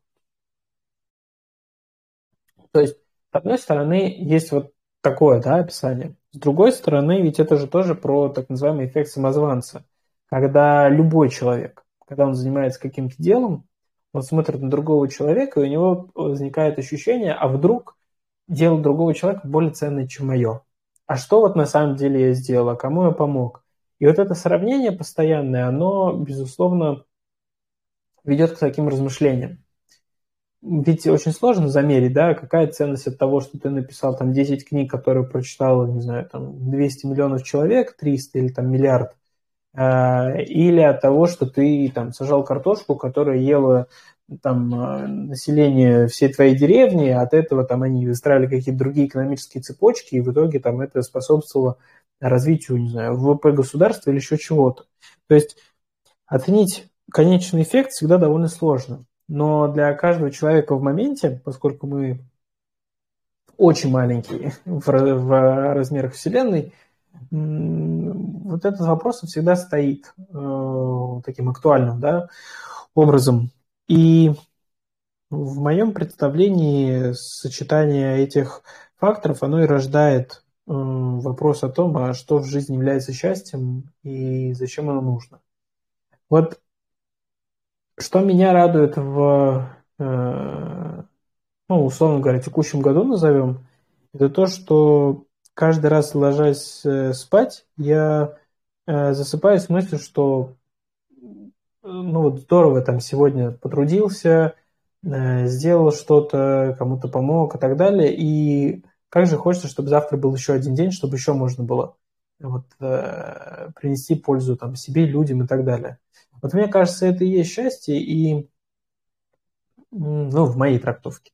То есть, с одной стороны, есть вот такое, да, описание. С другой стороны, ведь это же тоже про так называемый эффект самозванца, когда любой человек, когда он занимается каким-то делом, он смотрит на другого человека, и у него возникает ощущение, а вдруг дело другого человека более ценное, чем мое. А что вот на самом деле я сделал, а кому я помог? И вот это сравнение постоянное, оно, безусловно, ведет к таким размышлениям. Ведь очень сложно замерить, да, какая ценность от того, что ты написал там 10 книг, которые прочитал, не знаю, там 200 миллионов человек, 300 или там миллиард, или от того, что ты там сажал картошку, которая ела там э, население всей твоей деревни, от этого там они выстраивали какие-то другие экономические цепочки, и в итоге там это способствовало развитию, не знаю, ВВП государства или еще чего-то. То есть оценить конечный эффект всегда довольно сложно. Но для каждого человека в моменте, поскольку мы очень маленькие в, в размерах Вселенной, вот этот вопрос всегда стоит э, таким актуальным да, образом. И в моем представлении сочетание этих факторов, оно и рождает э, вопрос о том, а что в жизни является счастьем и зачем оно нужно. Вот что меня радует в, э, ну, условно говоря, текущем году назовем, это то, что каждый раз ложась э, спать, я засыпаю с мыслью, что ну вот здорово там сегодня потрудился, э, сделал что-то, кому-то помог и так далее. И как же хочется, чтобы завтра был еще один день, чтобы еще можно было вот, э, принести пользу там, себе, людям и так далее. Вот мне кажется, это и есть счастье, и ну, в моей трактовке.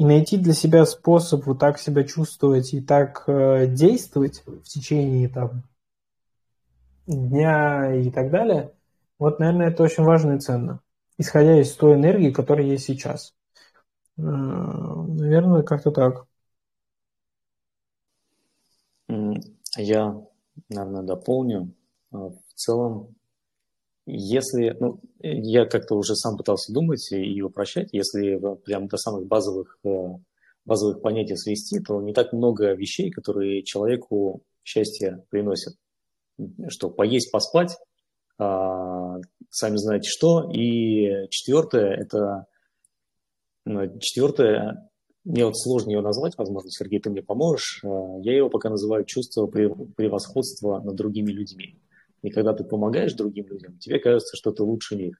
И найти для себя способ вот так себя чувствовать и так э, действовать в течение там, дня и так далее – вот, наверное, это очень важно и ценно, исходя из той энергии, которая есть сейчас. Э, наверное, как-то так. Я, наверное, дополню. Э, в целом, если, ну, я как-то уже сам пытался думать и упрощать, если прям до самых базовых, э, базовых понятий свести, то не так много вещей, которые человеку счастье приносят. Что поесть, поспать, а, сами знаете что. И четвертое, это ну, четвертое, мне вот сложно ее назвать, возможно, Сергей, ты мне поможешь. А, я его пока называю чувство превосходства над другими людьми. И когда ты помогаешь другим людям, тебе кажется, что ты лучше них.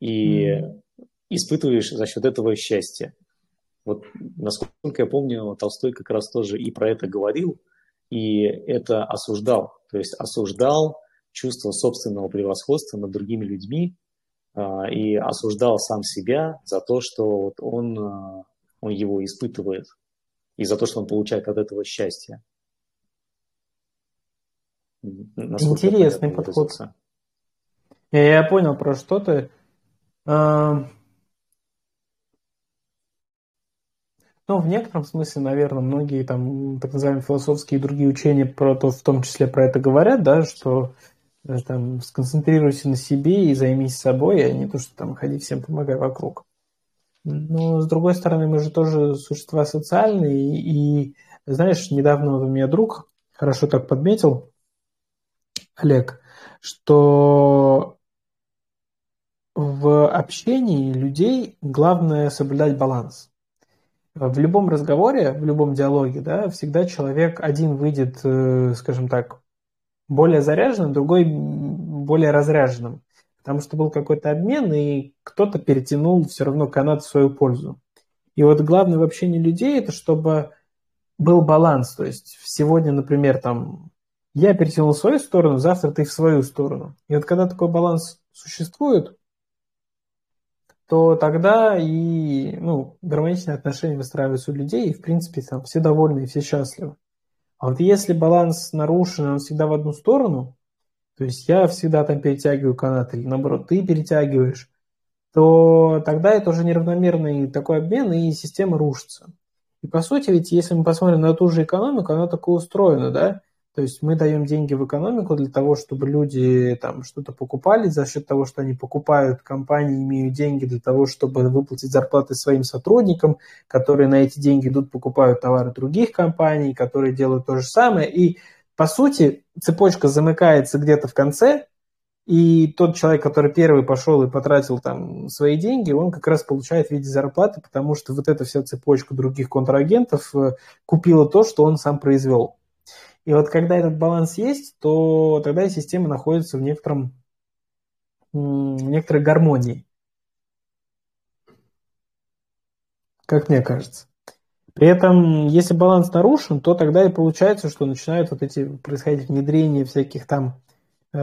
И mm. испытываешь за счет этого счастье. Вот, насколько я помню, Толстой как раз тоже и про это говорил, и это осуждал. То есть осуждал чувство собственного превосходства над другими людьми а, и осуждал сам себя за то, что вот он, а, он его испытывает и за то, что он получает от этого счастье. Интересный подход. Я, я понял про что ты. А, ну, в некотором смысле, наверное, многие там так называемые философские и другие учения про то, в том числе про это говорят, да, что там, сконцентрируйся на себе и займись собой, а не то, что там ходи всем помогай вокруг. Но, с другой стороны, мы же тоже существа социальные, и, знаешь, недавно вот у меня друг хорошо так подметил, Олег, что в общении людей главное соблюдать баланс. В любом разговоре, в любом диалоге, да, всегда человек один выйдет, э, скажем так, более заряженным, другой более разряженным. Потому что был какой-то обмен, и кто-то перетянул все равно канат в свою пользу. И вот главное в общении людей это чтобы был баланс. То есть сегодня, например, там я перетянул в свою сторону, завтра ты в свою сторону. И вот когда такой баланс существует, то тогда и ну, гармоничные отношения выстраиваются у людей, и в принципе там все довольны и все счастливы. А вот если баланс нарушен, он всегда в одну сторону, то есть я всегда там перетягиваю канат, или наоборот, ты перетягиваешь, то тогда это уже неравномерный такой обмен, и система рушится. И по сути, ведь если мы посмотрим на ту же экономику, она такое устроена, да, То есть мы даем деньги в экономику для того, чтобы люди там что-то покупали, за счет того, что они покупают, компании имеют деньги для того, чтобы выплатить зарплаты своим сотрудникам, которые на эти деньги идут, покупают товары других компаний, которые делают то же самое. И по сути цепочка замыкается где-то в конце, и тот человек, который первый пошел и потратил там свои деньги, он как раз получает в виде зарплаты, потому что вот эта вся цепочка других контрагентов э, купила то, что он сам произвел. И вот когда этот баланс есть, то тогда система находится в некотором в некоторой гармонии. Как мне кажется. При этом, если баланс нарушен, то тогда и получается, что начинают вот эти происходить внедрения всяких там э,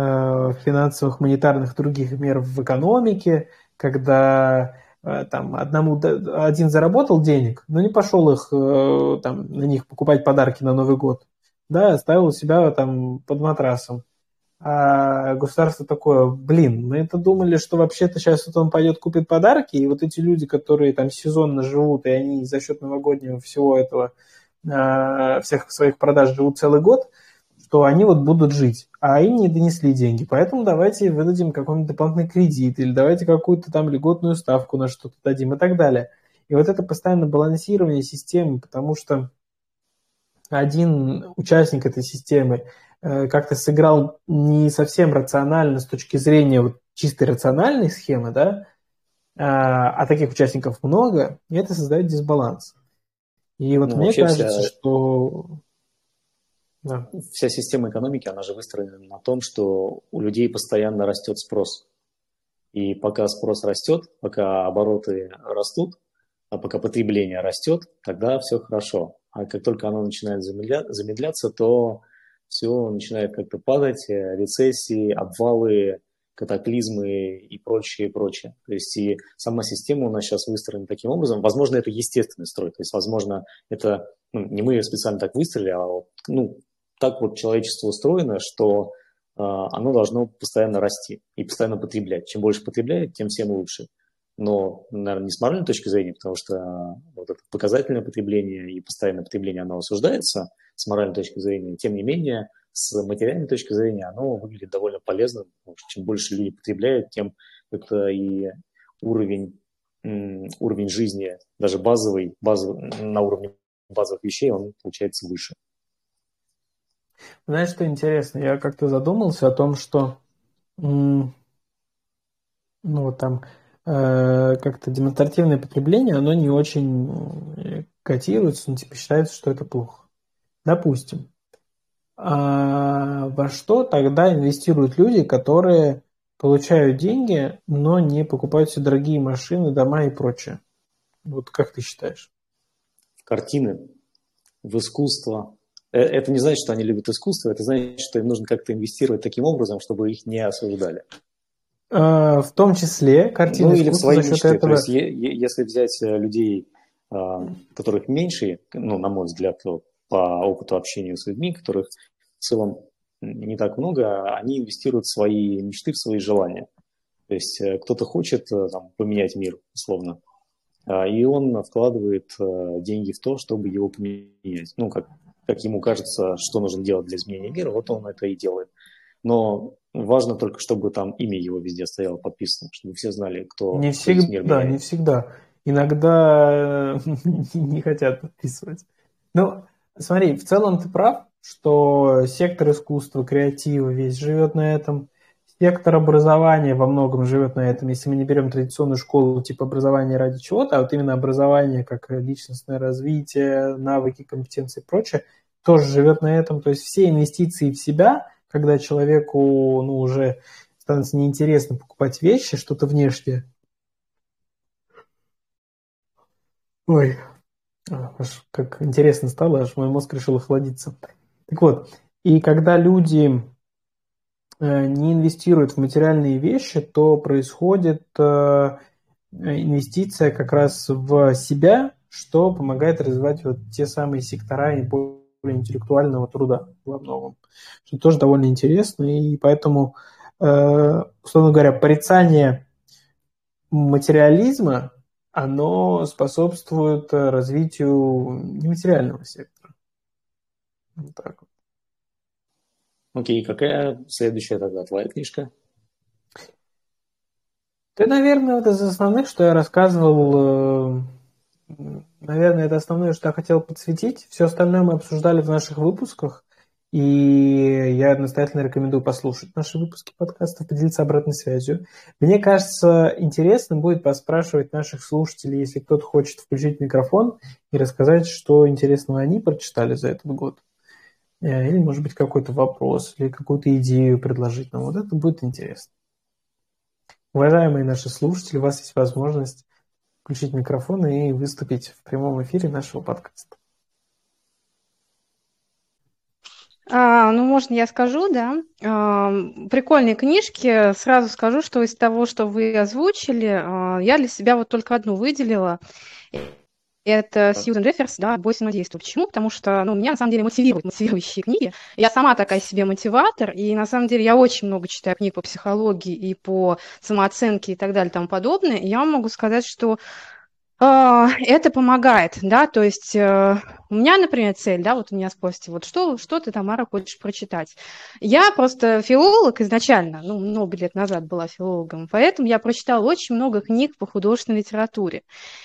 финансовых, монетарных других мер в экономике, когда э, там одному один заработал денег, но не пошел их э, там на них покупать подарки на Новый год, да, оставил у себя там под матрасом. А государство такое, блин, мы это думали, что вообще-то сейчас вот он пойдет купит подарки, и вот эти люди, которые там сезонно живут, и они за счет новогоднего всего этого, а, всех своих продаж живут целый год, что они вот будут жить, а им не донесли деньги. Поэтому давайте выдадим какой-нибудь дополнительный кредит, или давайте какую-то там льготную ставку на что-то дадим и так далее. И вот это постоянное балансирование системы, потому что один участник этой системы э, как-то сыграл не совсем рационально с точки зрения вот чистой рациональной схемы, да, а, а таких участников много, и это создает дисбаланс. И вот ну, мне кажется, вся... что... Да. Вся система экономики, она же выстроена на том, что у людей постоянно растет спрос. И пока спрос растет, пока обороты растут, а пока потребление растет, тогда все хорошо. А как только оно начинает замедля... замедляться, то все начинает как-то падать, э, рецессии, обвалы, катаклизмы и прочее, прочее. То есть и сама система у нас сейчас выстроена таким образом. Возможно, это естественный строй. То есть, возможно, это ну, не мы специально так выстроили, а ну, так вот человечество устроено, что э, оно должно постоянно расти и постоянно потреблять. Чем больше потребляет, тем всем лучше но, наверное, не с моральной точки зрения, потому что вот это показательное потребление и постоянное потребление, оно осуждается с моральной точки зрения. Тем не менее, с материальной точки зрения оно выглядит довольно что чем больше люди потребляют, тем это и уровень, уровень жизни, даже базовый, базовый, на уровне базовых вещей, он получается выше. Знаешь, что интересно? Я как-то задумался о том, что ну, вот там как-то демонстративное потребление, оно не очень э, котируется, ну, типа считается, что это плохо. Допустим. А во что тогда инвестируют люди, которые получают деньги, но не покупают себе дорогие машины, дома и прочее? Вот как ты считаешь? Картины, в искусство. Э, это не значит, что они любят искусство, это значит, что им нужно как-то инвестировать таким образом, чтобы их не осуждали. А, в том числе картины ну, или в свои за счет мечты. этого... То есть, если взять э, людей, а, которых меньше, ну, на мой взгляд, по опыту общения с людьми, которых в целом не так много, они инвестируют в свои мечты, в свои желания. То есть э, кто-то хочет э, там, поменять мир, условно, и он вкладывает деньги в то, чтобы его поменять. Ну, как, как ему кажется, что нужно делать для изменения мира, вот он это и делает. Но Важно только, чтобы там имя его везде стояло подписано, чтобы все знали, кто не всегда, Да, не всегда. Иногда э, не хотят подписывать. Ну, смотри, в целом ты прав, что сектор искусства, креатива весь живет на этом. Сектор образования во многом живет на этом. Если мы не берем традиционную школу типа образования ради чего-то, а вот именно образование как личностное развитие, навыки, компетенции и прочее, тоже живет на этом. То есть все инвестиции в себя – когда человеку ну, уже становится неинтересно покупать вещи, что-то внешнее. Ой, аж как интересно стало, аж мой мозг решил охладиться. Так вот, и когда люди э, не инвестируют в материальные вещи, то происходит э, инвестиция как раз в себя, что помогает развивать вот те самые сектора интеллектуального труда во многом, что тоже довольно интересно, и поэтому, э, условно говоря, порицание материализма, оно способствует развитию нематериального сектора. Вот так вот. Окей, какая следующая тогда твоя книжка? Да, наверное, вот из основных, что я рассказывал, э, наверное, это основное, что я хотел подсветить. Все остальное мы обсуждали в наших выпусках. И я настоятельно рекомендую послушать наши выпуски подкастов, поделиться обратной связью. Мне кажется, интересно будет поспрашивать наших слушателей, если кто-то хочет включить микрофон и рассказать, что интересного они прочитали за этот год. Э, или, может быть, какой-то вопрос, или какую-то идею предложить нам. Вот это будет интересно. Уважаемые наши слушатели, у вас есть возможность включить микрофон и выступить в прямом эфире нашего подкаста. А, ну, можно я скажу, да. А, прикольные книжки. Сразу скажу, что из того, что вы озвучили, а, я для себя вот только одну выделила. Это Сьюзен Джефферс, да, «Бойся, но действуй». Почему? Потому что, ну, меня, на самом деле, мотивируют мотивирующие книги. Я сама такая себе мотиватор, и, на самом деле, я очень много читаю книг по психологии и по самооценке и так далее и тому подобное. И я вам могу сказать, что это помогает, да, то есть э, у меня, например, цель, да, вот у меня спросите, вот что, что ты, Тамара, хочешь прочитать? Я просто филолог изначально, ну, много лет назад была филологом, поэтому я прочитала очень много книг по художественной литературе.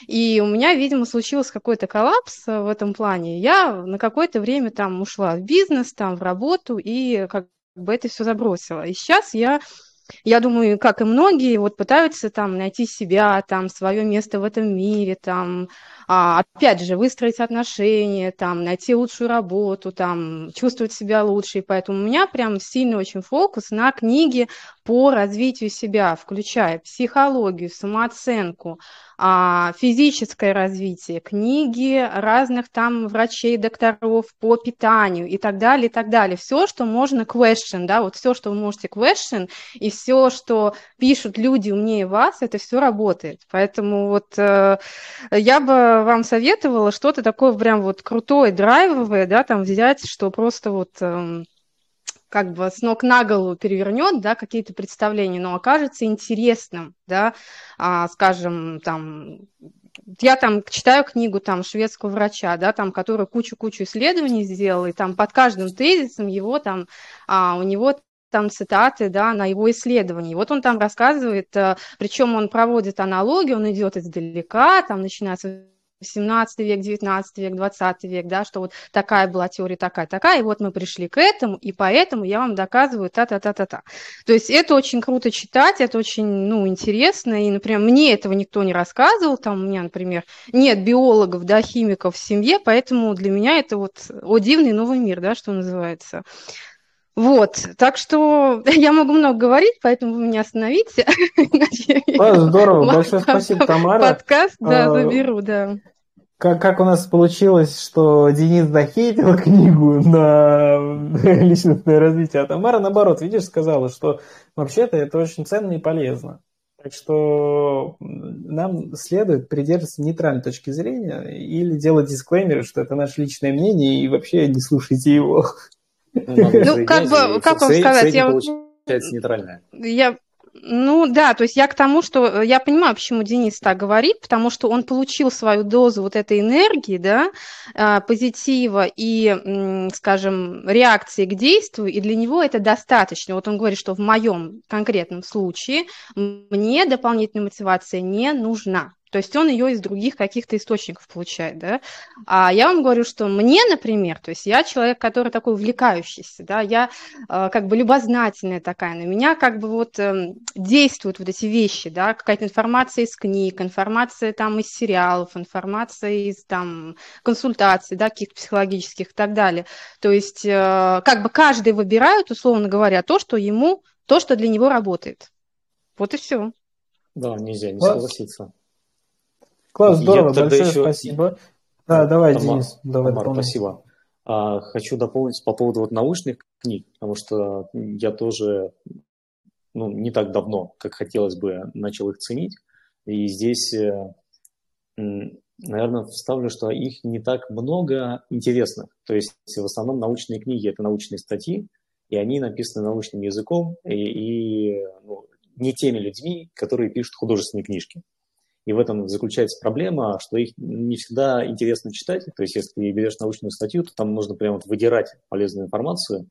И у меня, видимо, случился какой-то коллапс в этом плане. Я на какое-то время там ушла в бизнес, там, в работу, и как бы это все забросила. И сейчас я я думаю, как и многие, вот пытаются там найти себя, там свое место в этом мире, там а, опять же выстроить отношения, там найти лучшую работу, там чувствовать себя лучше. И поэтому у меня прям сильный очень фокус на книги по развитию себя, включая психологию, самооценку, а, физическое развитие, книги разных там врачей, докторов по питанию и так далее, и так далее. Все, что можно question, да, вот все, что вы можете question, и все, что пишут люди умнее вас, это все работает. Поэтому вот э, я бы вам советовала что-то такое прям вот крутое, драйвовое, да, там взять, что просто вот... Э, как бы с ног на голову перевернет, да, какие-то представления, но окажется интересным, да, а, скажем, там, я там читаю книгу там шведского врача, да, там, который кучу-кучу исследований сделал, и там под каждым тезисом его там, а, у него там цитаты, да, на его исследовании. Вот он там рассказывает, э, причем он проводит аналогии, он идет издалека, там начинается 18 век, 19 век, 20 век, да, что вот такая была теория, такая, такая, и вот мы пришли к этому, и поэтому я вам доказываю та-та-та-та-та. То есть это очень круто читать, это очень, ну, интересно, и, например, мне этого никто не рассказывал, там у меня, например, нет биологов, да, химиков в семье, поэтому для меня это вот, о, дивный новый мир, да, что называется. Вот, так что я могу много говорить, поэтому вы меня остановите. Здорово, большое спасибо, Тамара. Подкаст, да, а, заберу, да. Как, как у нас получилось, что Денис захейтил книгу на личностное развитие, а Тамара, наоборот, видишь, сказала, что вообще-то это очень ценно и полезно. Так что нам следует придерживаться нейтральной точки зрения или делать дисклеймеры, что это наше личное мнение, и вообще не слушайте его. Ну, как бы, как вам сказать, я... Получается нейтральная. Я ну да, то есть я к тому, что э, я понимаю, почему Денис так говорит, потому что он получил свою дозу вот этой энергии, да, а, позитива и, скажем, реакции к действию, и для него это достаточно. Вот он говорит, что в моем конкретном случае мне дополнительная мотивация не нужна. То есть он ее из других каких-то источников получает, да. А я вам говорю, что мне, например, то есть я человек, который такой увлекающийся, да, я э, как бы любознательная такая, на меня как бы вот э, действуют вот эти вещи, да, какая-то информация из книг, информация там из сериалов, информация из там консультаций, да, каких-то психологических и так далее. То есть э, как бы каждый выбирает, условно говоря, то, что ему, то, что для него работает. Вот и все. Да, нельзя не согласиться. Класс, здорово, Я большое еще... спасибо. Да, давай, Тамар, Денис, давай. Тамар, спасибо. А, хочу дополнить по поводу вот научных книг, потому что я тоже ну, не так давно, как хотелось бы, начал их ценить. И здесь, э, наверное, вставлю, что их не так много интересных. То есть в основном научные книги – это научные статьи, и они написаны научным языком и, и ну, не теми людьми, которые пишут художественные книжки. И в этом заключается проблема, что их не всегда интересно читать. То есть, если берешь научную статью, то там нужно прямо вот выдирать полезную информацию.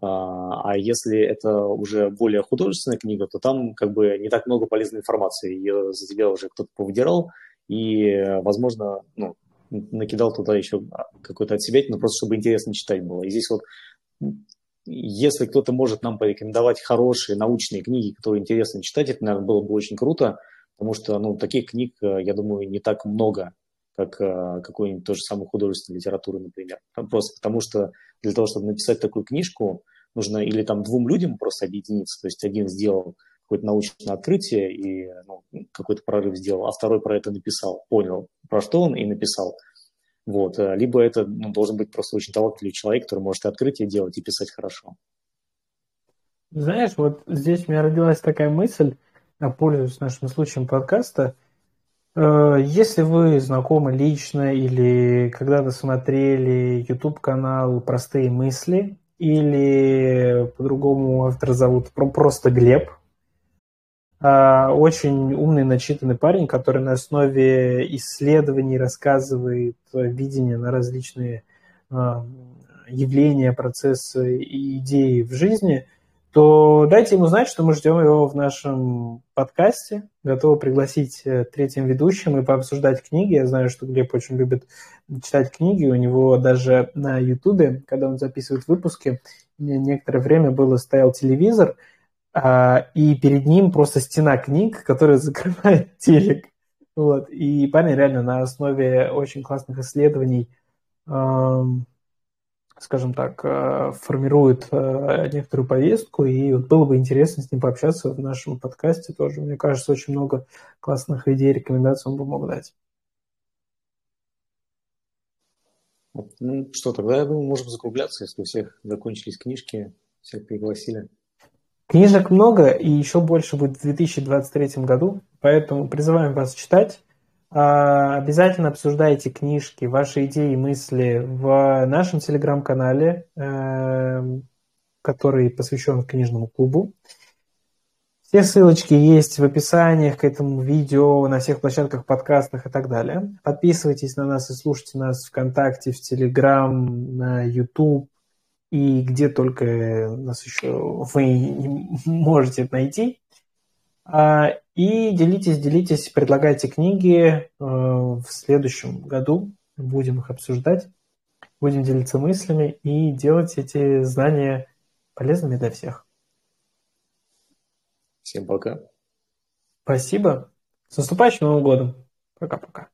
А, а если это уже более художественная книга, то там как бы не так много полезной информации. Ее за тебя уже кто-то повыдирал, и, возможно, ну, накидал туда еще какой-то от себя, но просто чтобы интересно читать было. И здесь вот, если кто-то может нам порекомендовать хорошие научные книги, которые интересно читать, это, наверное, было бы очень круто, потому что, ну, таких книг, э, я думаю, не так много, как э, какой-нибудь тоже самой художественной литературы, например. Просто потому что для того, чтобы написать такую книжку, нужно или там двум людям просто объединиться, то есть один сделал какое-то научное открытие и ну, какой-то прорыв сделал, а второй про это написал, понял, про что он и написал. Вот. Э, либо это ну, должен быть просто очень талантливый человек, который может и открытие делать, и писать хорошо. Знаешь, вот здесь у меня родилась такая мысль, пользуясь нашим случаем подкаста. Э, если вы знакомы лично или когда-то смотрели YouTube-канал «Простые мысли», или по-другому автора зовут просто Глеб, а, очень умный, начитанный парень, который на основе исследований рассказывает видение на различные явления, процессы и идеи в жизни, то дайте ему знать, что мы ждем его в нашем подкасте, готовы пригласить э, третьим ведущим и пообсуждать книги. Я знаю, что Глеб очень любит читать книги, у него даже на Ютубе, когда он записывает выпуски, некоторое время было стоял телевизор – а, и перед ним просто стена книг, которая закрывает телек. Вот. И парень реально на основе очень классных исследований, скажем так, э, формирует э, некоторую повестку, и вот было бы интересно с ним пообщаться в нашем подкасте тоже. Мне кажется, очень много классных идей, рекомендаций он бы мог дать. Ну что, тогда, я думаю, можем закругляться, если у всех закончились книжки, всех пригласили. Книжек много, и еще больше будет в 2023 году, поэтому призываем вас читать. А, обязательно обсуждайте книжки, ваши идеи и мысли в нашем телеграм-канале, эм, который посвящен книжному клубу. Все ссылочки есть в описании к этому видео, на всех площадках, подкастах и так далее. Подписывайтесь на нас и слушайте нас ВКонтакте, в Телеграм, на YouTube, и где только нас еще вы можете найти. А, и делитесь, делитесь, предлагайте книги э, в следующем году. Будем их обсуждать, будем делиться мыслями и делать эти знания полезными для всех. Всем пока. Спасибо. С наступающим Новым годом. Пока-пока.